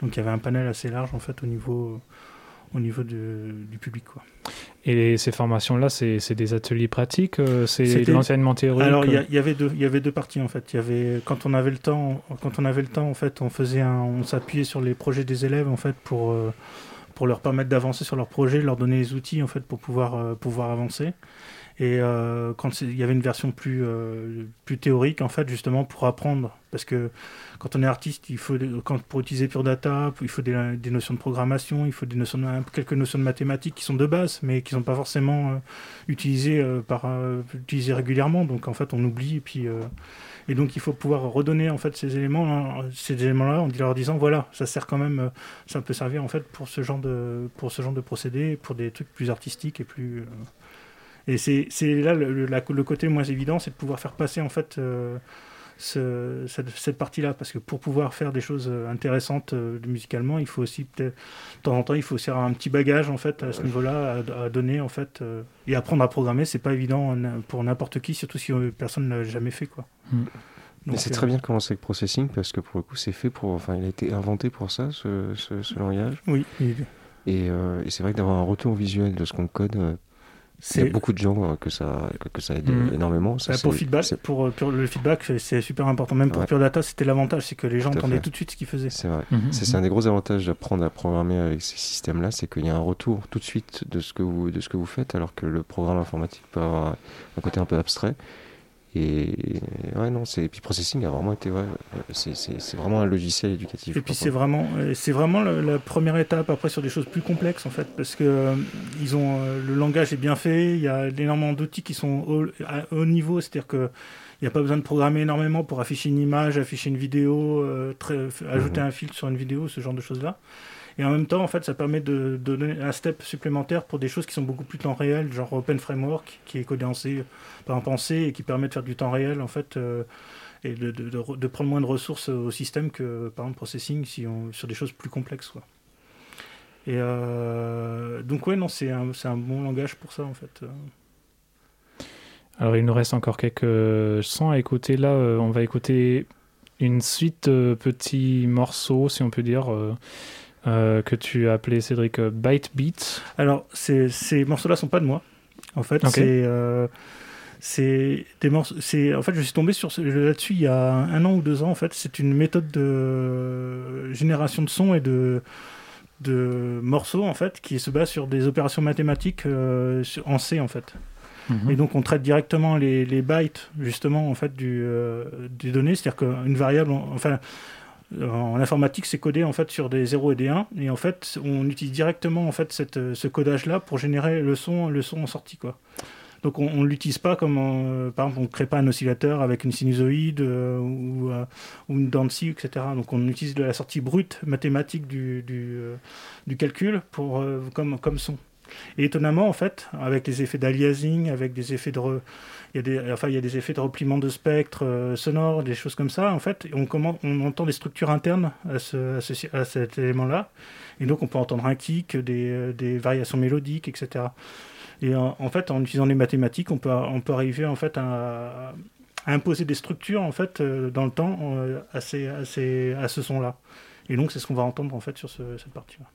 Donc il y avait un panel assez large en fait au niveau, au niveau de- du public quoi. Et ces formations-là, c'est des ateliers pratiques, euh, c'est de l'enseignement théorique. Alors il y, euh, y avait deux, il y avait deux parties en fait. Il y avait quand on avait le temps, quand on avait le temps en fait, on faisait un, on s'appuyait sur les projets des élèves en fait pour euh, pour leur permettre d'avancer sur leur projet, leur donner les outils en fait pour pouvoir euh, pouvoir avancer. Et euh, quand il y avait une version plus euh, plus théorique en fait justement pour apprendre parce que quand on est artiste, il faut pour utiliser Pure Data, il faut des, notions de programmation, il faut quelques notions de mathématiques qui sont de base mais qui sont pas forcément euh, utilisées euh, euh, utilisées régulièrement. Donc en fait on oublie et euh, donc il faut pouvoir redonner en fait ces éléments ces éléments en leur disant voilà ça sert quand même ça peut servir en fait pour ce genre de pour procédé pour des trucs plus artistiques et plus et c'est là le, la- le côté moins évident c'est de pouvoir faire passer en fait ce- cette, cette partie-là, parce que pour pouvoir faire des choses euh, intéressantes euh, musicalement, il faut aussi peut-être, de temps en temps, il faut aussi avoir un petit bagage en fait à ce niveau-là à, à donner en fait euh, et apprendre à programmer, c'est pas évident euh, pour n'importe qui, surtout si personne ne l'a jamais fait quoi. Mm. Mais c'est euh, très bien de commencer avec Processing parce que pour le coup, c'est fait pour. Enfin, il a été inventé pour ça, ce, ce- ce langage. Oui, et Et, euh, et c'est vrai que d'avoir un retour visuel de ce qu'on code, euh, il y c'est a beaucoup de gens euh, que ça, que, ça aide Mm. énormément. Ça, Bah, pour, feedback, c'est- pour, euh, pour le feedback, c'est- super important. Même pour Ouais. Pure Data, c'était l'avantage, c'est que les gens Tout entendaient tout de suite ce qu'ils faisaient. C'est vrai. mhm, C'est mhm. c'est un des gros avantages d'apprendre à programmer avec ces systèmes-là, c'est qu'il y a un retour tout de suite de ce que vous, de ce que vous faites, alors que le programme informatique peut avoir un côté un peu abstrait. Et ouais, non, c'est. Puis Processing a vraiment été. Ouais, c'est vraiment un logiciel éducatif. Et puis c'est vraiment, c'est vraiment la, première étape après sur des choses plus complexes en fait, parce que euh, ils ont le langage est bien fait, il y a énormément d'outils qui sont au, à haut niveau, c'est-à-dire que il n'y a pas besoin de programmer énormément pour afficher une image, afficher une vidéo, très, ajouter mhm. un filtre sur une vidéo, ce genre de choses-là. Et en même temps, en fait, ça permet de, donner un step supplémentaire pour des choses qui sont beaucoup plus temps réel, genre Open Framework, qui est codé en C, C, et qui permet de faire du temps réel, en fait, euh, et de, prendre moins de ressources au système que, par exemple, Processing, si on, sur des choses plus complexes, quoi. Et euh, donc, ouais, non, c'est un, un, bon langage pour ça, en fait. Alors, il nous reste encore quelques sons à écouter. Là, euh, on va écouter une suite de petits morceaux, si on peut dire. Que tu as appelé Cédric euh, Byte Beats. Alors, ces, ces morceaux-là sont pas de moi. En fait, c'est euh, c'est des morceaux. C'est en fait, je suis tombé sur là-dessus il y a un an ou deux ans. En fait, c'est une méthode de génération de sons et de de morceaux en fait qui se base sur des opérations mathématiques en C en fait. Mhm. Et donc on traite directement les, les, bytes justement en fait du, des données, c'est-à-dire qu'une variable, enfin en informatique, c'est codé en fait sur des 0 et des 1, et en fait, on utilise directement en fait cette, ce codage-là pour générer le son, le son en sortie, quoi. Donc on ne l'utilise pas comme, euh, par exemple, on ne crée pas un oscillateur avec une sinusoïde euh, ou, euh, ou, une scie, etc. Donc on utilise de la sortie brute mathématique du calcul pour, comme, comme son. Et étonnamment, en fait, avec les effets d'aliasing, avec des effets de, il y a des, enfin, il y a des effets de repliement de spectre euh, sonore, des choses comme ça. En fait, on, entend des structures internes à, ce, à, cet élément-là. Et donc, on peut entendre un kick, des, euh, variations mélodiques, etc. Et en, fait, en utilisant les mathématiques, on peut, on peut arriver en fait à, imposer des structures en fait euh, dans le temps à, ces, à, ces, à ce son-là. Et donc, c'est ce qu'on va entendre en fait sur ce, cette partie-là.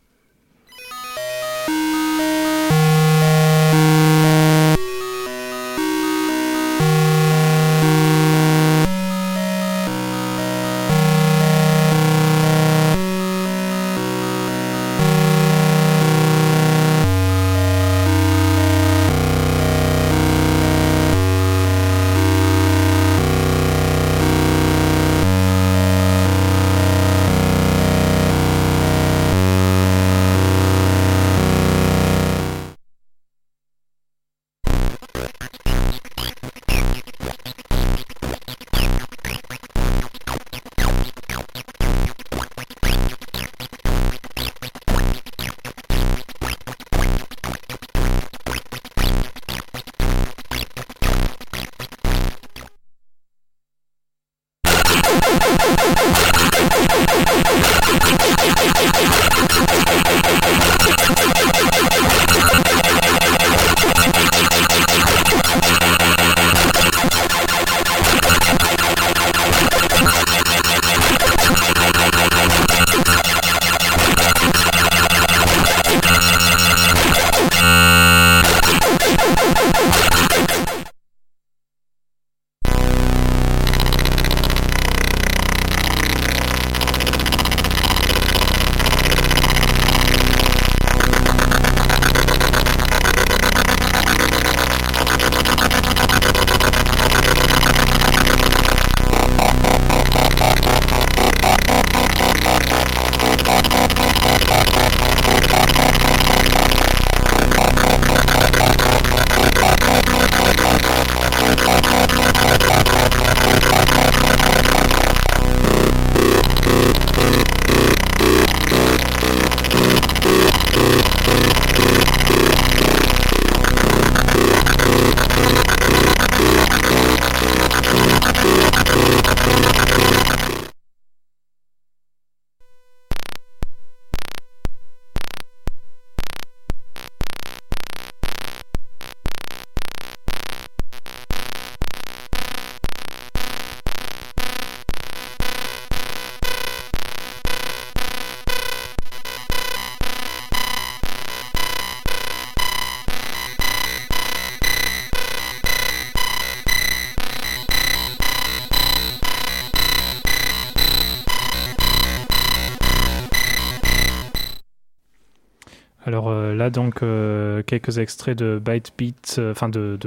Donc euh, quelques extraits de Byte Beat, euh, enfin de,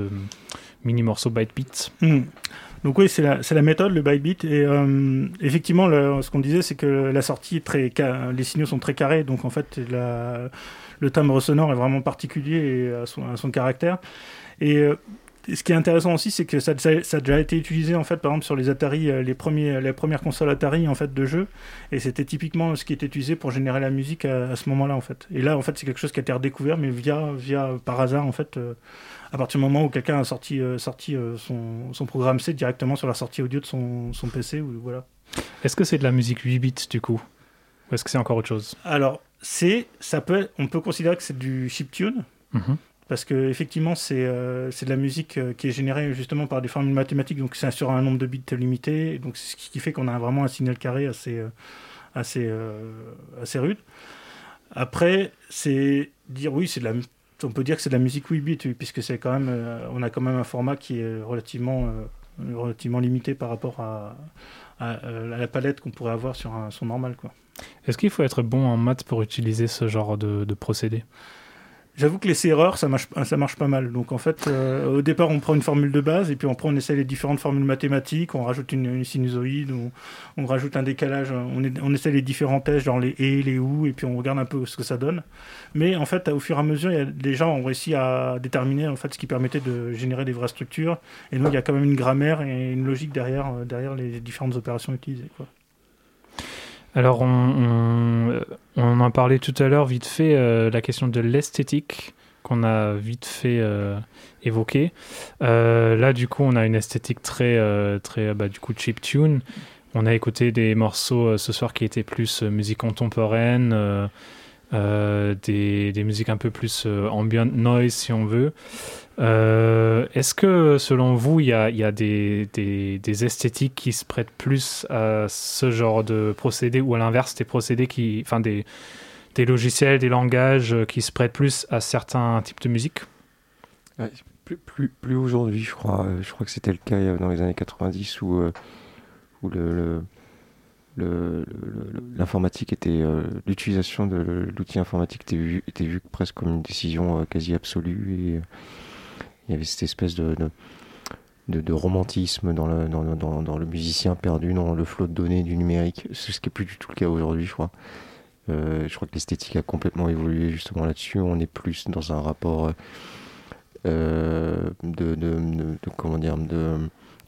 mini morceaux byte beat. Hmm. Donc oui, c'est la, méthode, le byte beat. Et euh, effectivement, ce qu'on disait, c'est que la sortie est très, les signaux sont très carrés, donc en fait, le timbre sonore est vraiment particulier à son, caractère. Ce qui est intéressant aussi, c'est que ça, ça, a déjà été utilisé en fait, par exemple sur les Atari, euh, les, premiers, les premières consoles Atari en fait de jeux, et c'était typiquement ce qui était utilisé pour générer la musique à, ce moment-là en fait. Et là en fait, c'est quelque chose qui a été redécouvert, mais via, via par hasard en fait, euh, à partir du moment où quelqu'un a sorti, euh, sorti son, son, programme C directement sur la sortie audio de son, son PC ou voilà. Est-ce que c'est de la musique 8 bits du coup, ou est-ce que c'est encore autre chose? Alors c'est, ça peut, on peut considérer que c'est du chiptune. Mm parce que effectivement c'est euh, de la musique euh, qui est générée justement par des formules mathématiques, donc c'est sur un nombre de bits limité, donc c'est ce qui fait qu'on a vraiment un signal carré assez euh, assez assez rude. Après, c'est dire oui, c'est on peut dire que c'est de la musique 8 bits puisque c'est quand même on a quand même un format qui est relativement relativement limité par rapport à, la palette qu'on pourrait avoir sur un son normal. Est-ce qu'il faut être bon en maths pour utiliser ce genre de procédé? J'avoue que les erreurs, ça marche, ça marche pas mal. Donc en fait, euh, au départ, on prend une formule de base et puis prend, on essaie les différentes formules mathématiques, on rajoute une, sinusoïde, on, rajoute un décalage, on, essaie les différents tests, genre les et, les ou, et puis on regarde un peu ce que ça donne. Mais en fait, au fur et à mesure, y a, les gens ont réussi à déterminer en fait ce qui permettait de générer des vraies structures. Et donc il y a quand même une grammaire et une logique derrière, euh, derrière les différentes opérations utilisées. Alors, on, en parlait tout à l'heure, vite fait, euh, la question de l'esthétique qu'on a vite fait euh, évoquer. Euh, là, du coup, on a une esthétique très, très bah, du coup, chip tune. On a écouté des morceaux ce soir qui étaient plus musique contemporaine, des, des, musiques un peu plus ambient noise, si on veut. Euh, est-ce que selon vous, il y a, des, esthétiques qui se prêtent plus à ce genre de procédés ou à l'inverse des procédés qui, enfin des, logiciels, des langages qui se prêtent plus à certains types de musique? Plus, plus, plus aujourd'hui, je crois. Je crois que c'était le cas euh, dans les années 90 où, euh, où le, l'informatique était l'utilisation de l'outil informatique était vue vu presque comme une décision quasi absolue et il y avait cette espèce de, romantisme dans le, musicien perdu dans le flot de données du numérique. Ce qui n'est plus du tout le cas aujourd'hui, je crois. Euh, je crois que l'esthétique a complètement évolué justement là-dessus. On est plus dans un rapport euh, de, comment dire de,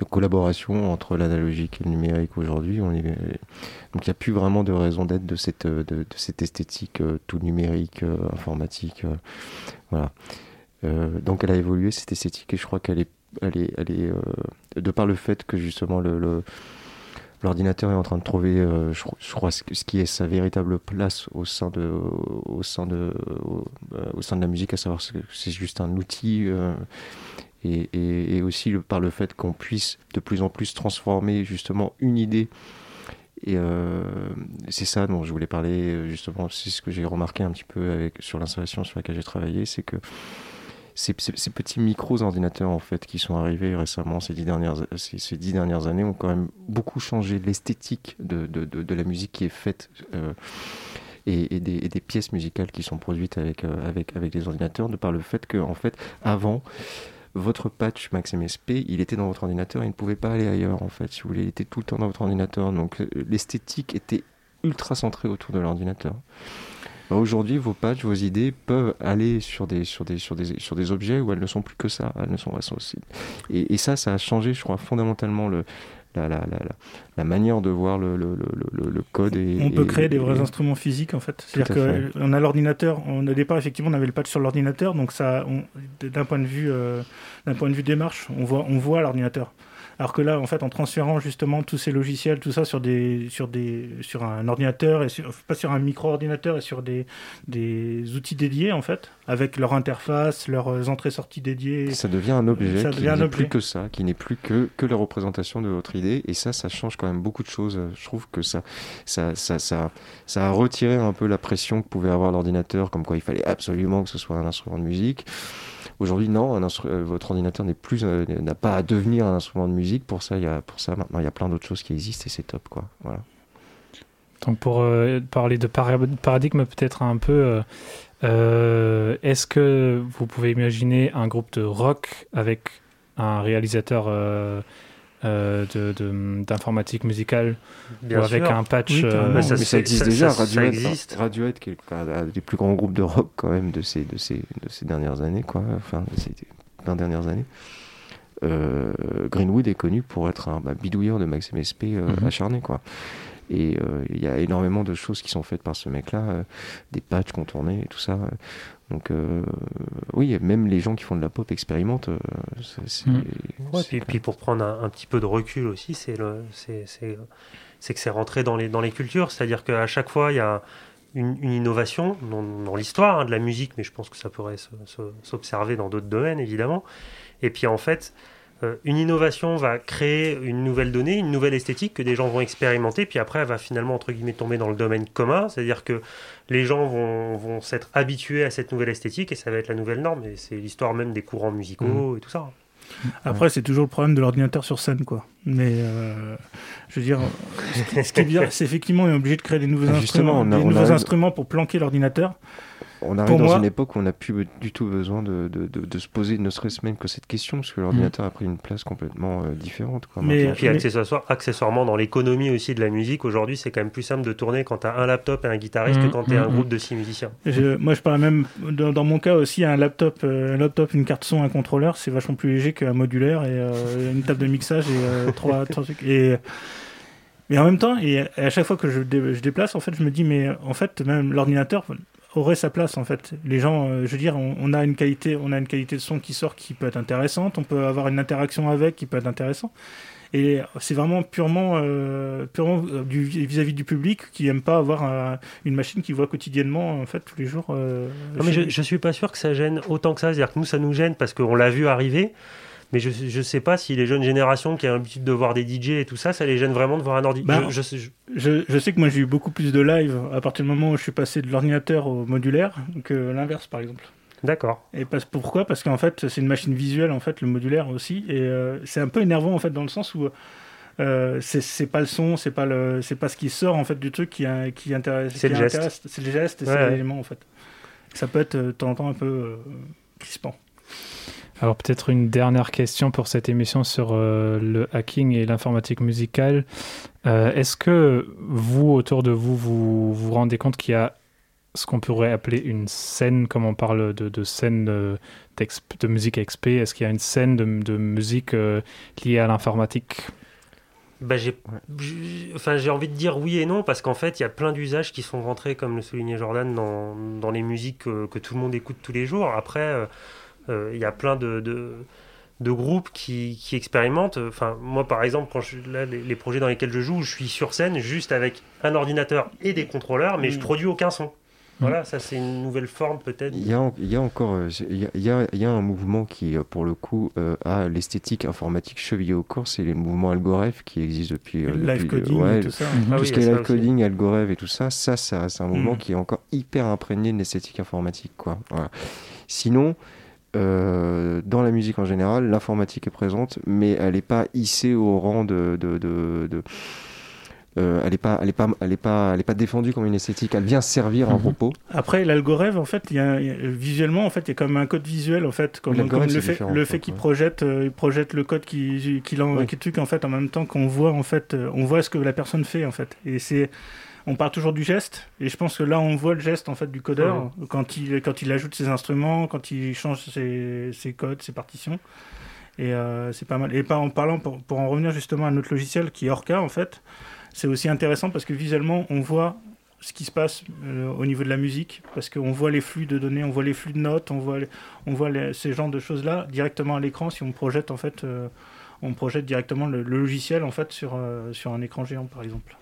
collaboration entre l'analogique et le numérique aujourd'hui. donc il n'y a plus vraiment de raison d'être de cette, de, cette esthétique euh, tout numérique, informatique. voilà. Euh, donc elle a évolué cette esthétique et je crois qu'elle est, elle est, elle est euh, de par le fait que justement l'ordinateur est en train de trouver, euh, je, crois, ce, qui est sa véritable place au sein de, au sein de, au, sein de la musique, à savoir que c'est juste un outil. Et, aussi par le fait qu'on puisse de plus en plus transformer justement une idée. Et c'est ça dont je voulais parler justement. C'est ce que j'ai remarqué un petit peu sur l'installation sur laquelle j'ai travaillé, c'est que ces, petits micros ordinateurs en fait qui sont arrivés récemment ces dix dernières, ces, dix dernières années ont quand même beaucoup changé l'esthétique de, de, la musique qui est faite euh, et, des, des, pièces musicales qui sont produites avec, euh, avec, avec les ordinateurs de par le fait que en fait avant votre patch Max MSP, il était dans votre ordinateur, il ne pouvait pas aller ailleurs en fait, si vous voulez, il était tout le temps dans votre ordinateur. Donc euh, l'esthétique était ultra centrée autour de l'ordinateur. Bah, aujourd'hui, vos patchs, vos idées peuvent aller sur des, sur, des, sur, des, sur des objets où elles ne sont plus que ça, elles ne sont, pas aussi. Et, et ça, ça a changé, je crois, fondamentalement le, la, la, la, la, manière de voir le, le, le, le code. Et, on peut créer des vrais instruments physiques en fait. C'est-à-dire qu'on a l'ordinateur, au départ effectivement on avait le patch sur l'ordinateur, donc ça, d'un point de vue, euh, d'un point de vue démarche, on voit, on voit l'ordinateur. Alors que là, en fait, en transférant justement tous ces logiciels, tout ça sur des, sur des, sur un ordinateur et pas sur un micro-ordinateur et sur des, des outils dédiés en fait, avec leur interface, leurs entrées-sorties dédiées. Ça devient un objet qui n'est plus que ça, qui n'est plus que que la représentation de votre idée. Et ça, ça change quand même beaucoup de choses. Je trouve que ça, ça, ça, ça, ça a retiré un peu la pression que pouvait avoir l'ordinateur, comme quoi il fallait absolument que ce soit un instrument de musique. Aujourd'hui, non, euh, votre ordinateur n'est plus, euh, n'a pas à devenir un instrument de musique. Pour ça, y a, pour ça maintenant, il y a plein d'autres choses qui existent et c'est top, quoi. Voilà. Donc, pour euh, parler de paradigme, peut-être un peu, est-ce que vous pouvez imaginer un groupe de rock avec un réalisateur d'informatique musicale ou avec un patch. Euh, mais ça, existe déjà. Radiohead, existe. Radiohead, qui est un des plus grands groupes de rock quand même de ces, de ces, de ces dernières années, quoi. Enfin, de ces 20 dernières années. Euh, Greenwood est connu pour être un bah, bidouilleur de Max MSP mhm. acharné, quoi. Et il y a énormément de choses qui sont faites par ce mec-là, des patchs contournés et tout ça. Donc euh, oui, même les gens qui font de la pop expérimentent. Euh, mm. et puis, pour prendre un, petit peu de recul aussi, c'est que c'est rentré dans les, dans les cultures. C'est-à-dire qu'à chaque fois, il y a une, innovation dans, l'histoire hein, de la musique, mais je pense que ça pourrait s'observer dans d'autres domaines, évidemment. Et puis en fait, euh, une innovation va créer une nouvelle donnée, une nouvelle esthétique que des gens vont expérimenter, puis après elle va finalement entre guillemets tomber dans le domaine commun, c'est-à-dire que les gens vont, s'être habitués à cette nouvelle esthétique et ça va être la nouvelle norme. Et c'est l'histoire même des courants musicaux mmh. et tout ça. Après, c'est toujours le problème de l'ordinateur sur scène, quoi. Mais euh, je veux dire, ce qui est bien, c'est effectivement on est obligé de créer des nouveaux ah, instruments, des nouveaux instruments pour planquer l'ordinateur. On arrive dans une époque où on n'a plus du tout besoin de, de, se poser ne serait-ce même que cette question, parce que l'ordinateur a pris une place complètement euh, différente. Quoi, mais, et puis accessoirement, dans l'économie aussi de la musique, aujourd'hui, c'est quand même plus simple de tourner quand tu as un laptop et un guitariste que mmh, quand tu es un mmh, groupe de six musiciens. moi, je parle même, dans, mon cas aussi, un laptop, euh, un laptop, une carte son, un contrôleur, c'est vachement plus léger qu'un modulaire et euh, une table de mixage et trois, trois trucs. Et, mais en même temps, et à chaque fois que je, je déplace, en fait, je me dis, mais en fait, même l'ordinateur, aurait sa place en fait. Les gens, euh, je veux dire, on, a une qualité, on a une qualité de son qui sort qui peut être intéressante. On peut avoir une interaction avec qui peut être intéressant. Et c'est vraiment purement, euh, purement euh, vis-à-vis du public qui aime pas avoir une machine qui voit quotidiennement en fait tous les jours. non, mais je, je suis pas sûr que ça gêne autant que ça. C'est-à-dire que nous, ça nous gêne parce qu'on l'a vu arriver. Mais je ne sais pas si les jeunes générations qui ont l'habitude de voir des DJ et tout ça, ça les gêne vraiment de voir un ordi. Bah, je, je, sais que moi j'ai eu beaucoup plus de live à partir du moment où je suis passé de l'ordinateur au modulaire que l'inverse par exemple. D'accord. Et parce, pourquoi? Parce qu'en fait c'est une machine visuelle en fait le modulaire aussi et euh, c'est un peu énervant en fait dans le sens où euh, c'est pas le son, c'est pas le c'est pas ce qui sort en fait du truc qui, qui intéresse. C'est le, geste. C'est le geste et c'est l'élément en fait. Ça peut être euh, de temps en temps un peu euh, crispant. Alors peut-être une dernière question pour cette émission sur euh, le hacking et l'informatique musicale. Euh, est-ce que vous, autour de vous, vous vous rendez compte qu'il y a ce qu'on pourrait appeler une scène, comme on parle de, scène de, de, musique XP, est-ce qu'il y a une scène de, musique euh, liée à l'informatique? Bah, j'ai enfin, envie de dire oui et non, parce qu'en fait, il y a plein d'usages qui sont rentrés, comme le soulignait Jordan, dans, les musiques que, que, tout le monde écoute tous les jours. Après, euh, il y a plein de, de, groupes qui, qui, expérimentent. Enfin, moi, par exemple, quand je, là, les, projets dans lesquels je joue, je suis sur scène juste avec un ordinateur et des contrôleurs, mais je mm. produis aucun son. Voilà, ça c'est une nouvelle forme peut-être. Il y a, il y a encore il y a, il y a, un mouvement qui, euh, pour le coup, euh, a l'esthétique informatique chevillée au corps, c'est les mouvements Algoref qui existent depuis... le live coding et tout ça. Ah tout ce qui est live coding, Algoref et tout ça, ça, ça c'est un mouvement mm. qui est encore hyper imprégné de l'esthétique informatique. Quoi. Voilà. Sinon, euh, dans la musique en général, l'informatique est présente, mais elle n'est pas hissée au rang de. de, de, euh, elle n'est pas, elle est pas, elle est pas, elle est pas défendue comme une esthétique. Elle vient servir un mhm. propos. Après, l'algorithme, en fait, y a, visuellement, en fait, il y a comme un code visuel, en fait, comme, le fait, le fait qu'il projette, euh, projette le code qui, qui, qui, truc, en fait, en même temps qu'on voit, en fait, on voit ce que la personne fait, en fait. Et c'est on parle toujours du geste, et je pense que là, on voit le geste en fait du codeur quand il quand il ajoute ses instruments, quand il change ses, codes, ses partitions. Et euh, c'est pas mal. Et en parlant pour, pour, en revenir justement à notre logiciel qui est Orca en fait, c'est aussi intéressant parce que visuellement, on voit ce qui se passe euh, au niveau de la musique, parce qu'on voit les flux de données, on voit les flux de notes, on voit, on voit ces genres de choses-là directement à l'écran si on projette en fait euh, on projette directement le, logiciel en fait sur, euh, sur un écran géant par exemple.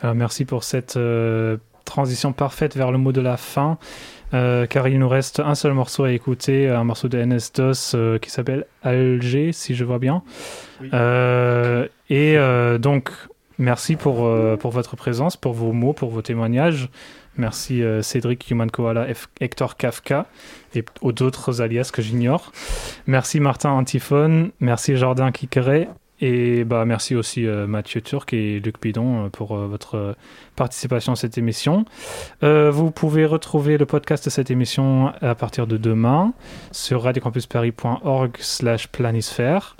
Alors merci pour cette euh, transition parfaite vers le mot de la fin. Euh, car il nous reste un seul morceau à écouter, un morceau de NS-DOS qui s'appelle Alger, si je vois bien. et donc, merci pour, pour votre présence, pour vos mots, pour vos témoignages. Merci euh, Cédric Human Koala, Hector Kafka et aux autres alias que j'ignore. Merci Martin Antiphone, merci Jordan Kikere Et bah, merci aussi Mathieu Turc et Luc Bidon pour votre participation à cette émission. vous pouvez retrouver le podcast de cette émission à partir de demain sur radiocampusparis.org slash planisphère.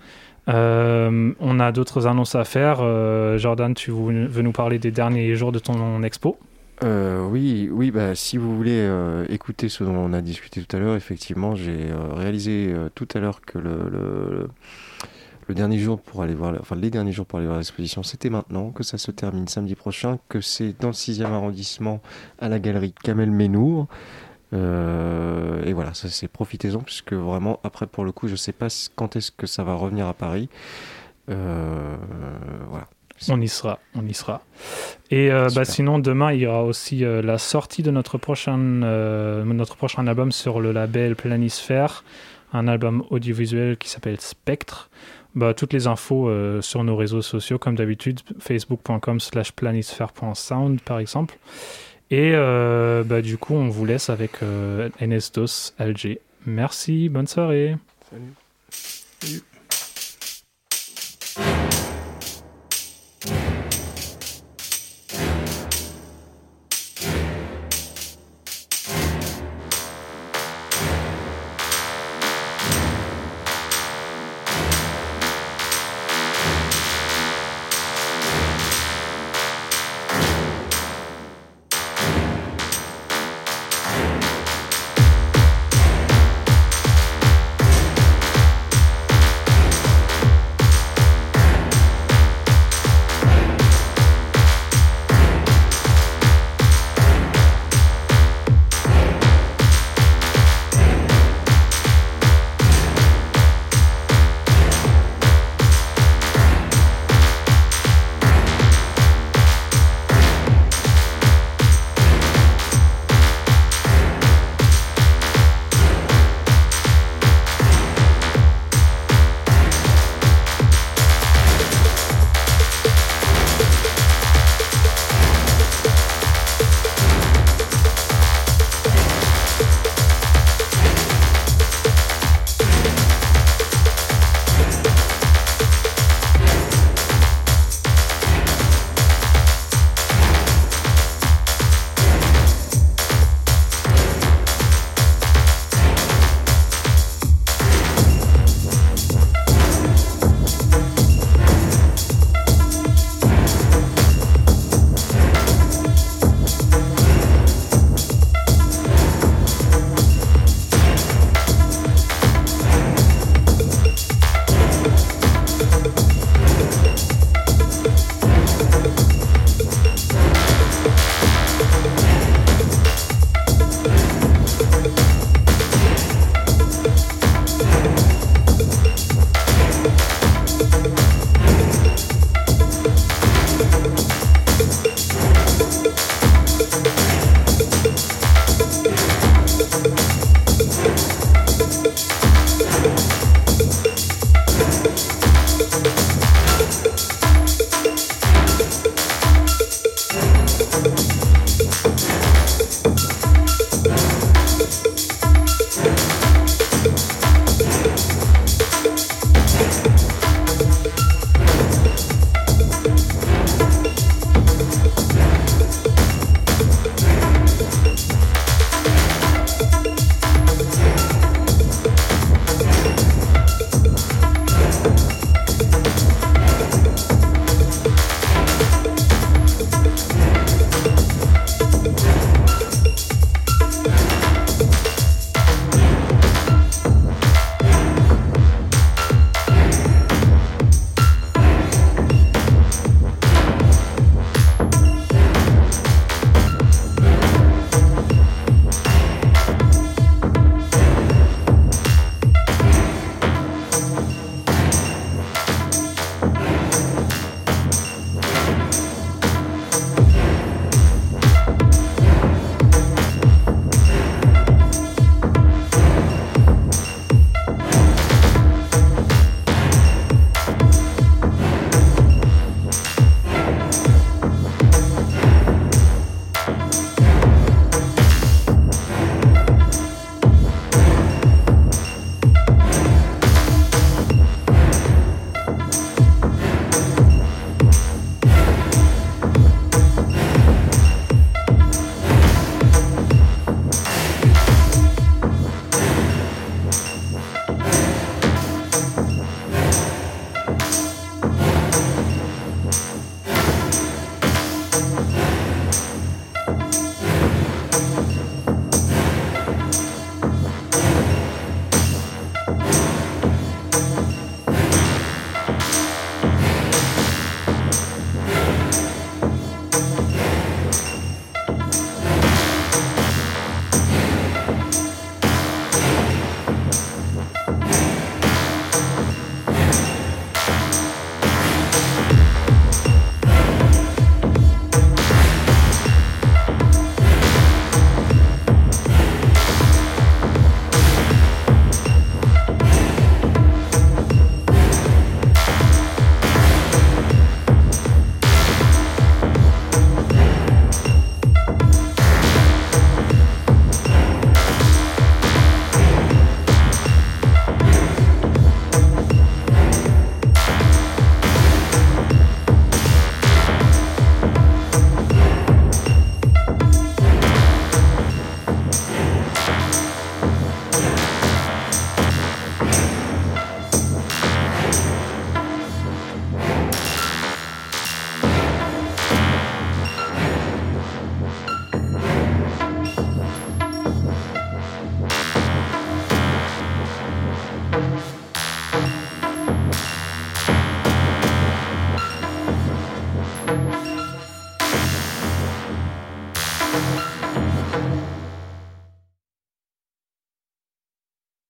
on a d'autres annonces à faire. Jordan, tu veux nous parler des derniers jours de ton expo? Euh, oui, oui, bah, si vous voulez euh, écouter ce dont on a discuté tout à l'heure, effectivement, j'ai euh, réalisé tout à l'heure que le, le, dernier jour pour aller voir, enfin les derniers jours pour aller voir l'exposition, c'était maintenant, que ça se termine samedi prochain, que c'est dans le 6e arrondissement à la galerie Kamel Ménour. et voilà, ça c'est profitez-en, puisque vraiment, après pour le coup, je sais pas quand est-ce que ça va revenir à Paris. voilà. On y sera, on y sera. Et euh, bah, sinon, demain, il y aura aussi euh, la sortie de notre prochain, euh, notre prochain album sur le label Planisphère, un album audiovisuel qui s'appelle Spectre. Bah, toutes les infos sur nos réseaux sociaux, comme d'habitude, facebook.com slash planisphère.sound par exemple. Et bah, du coup, on vous laisse avec NS2 Alger. Merci, bonne soirée. Salut.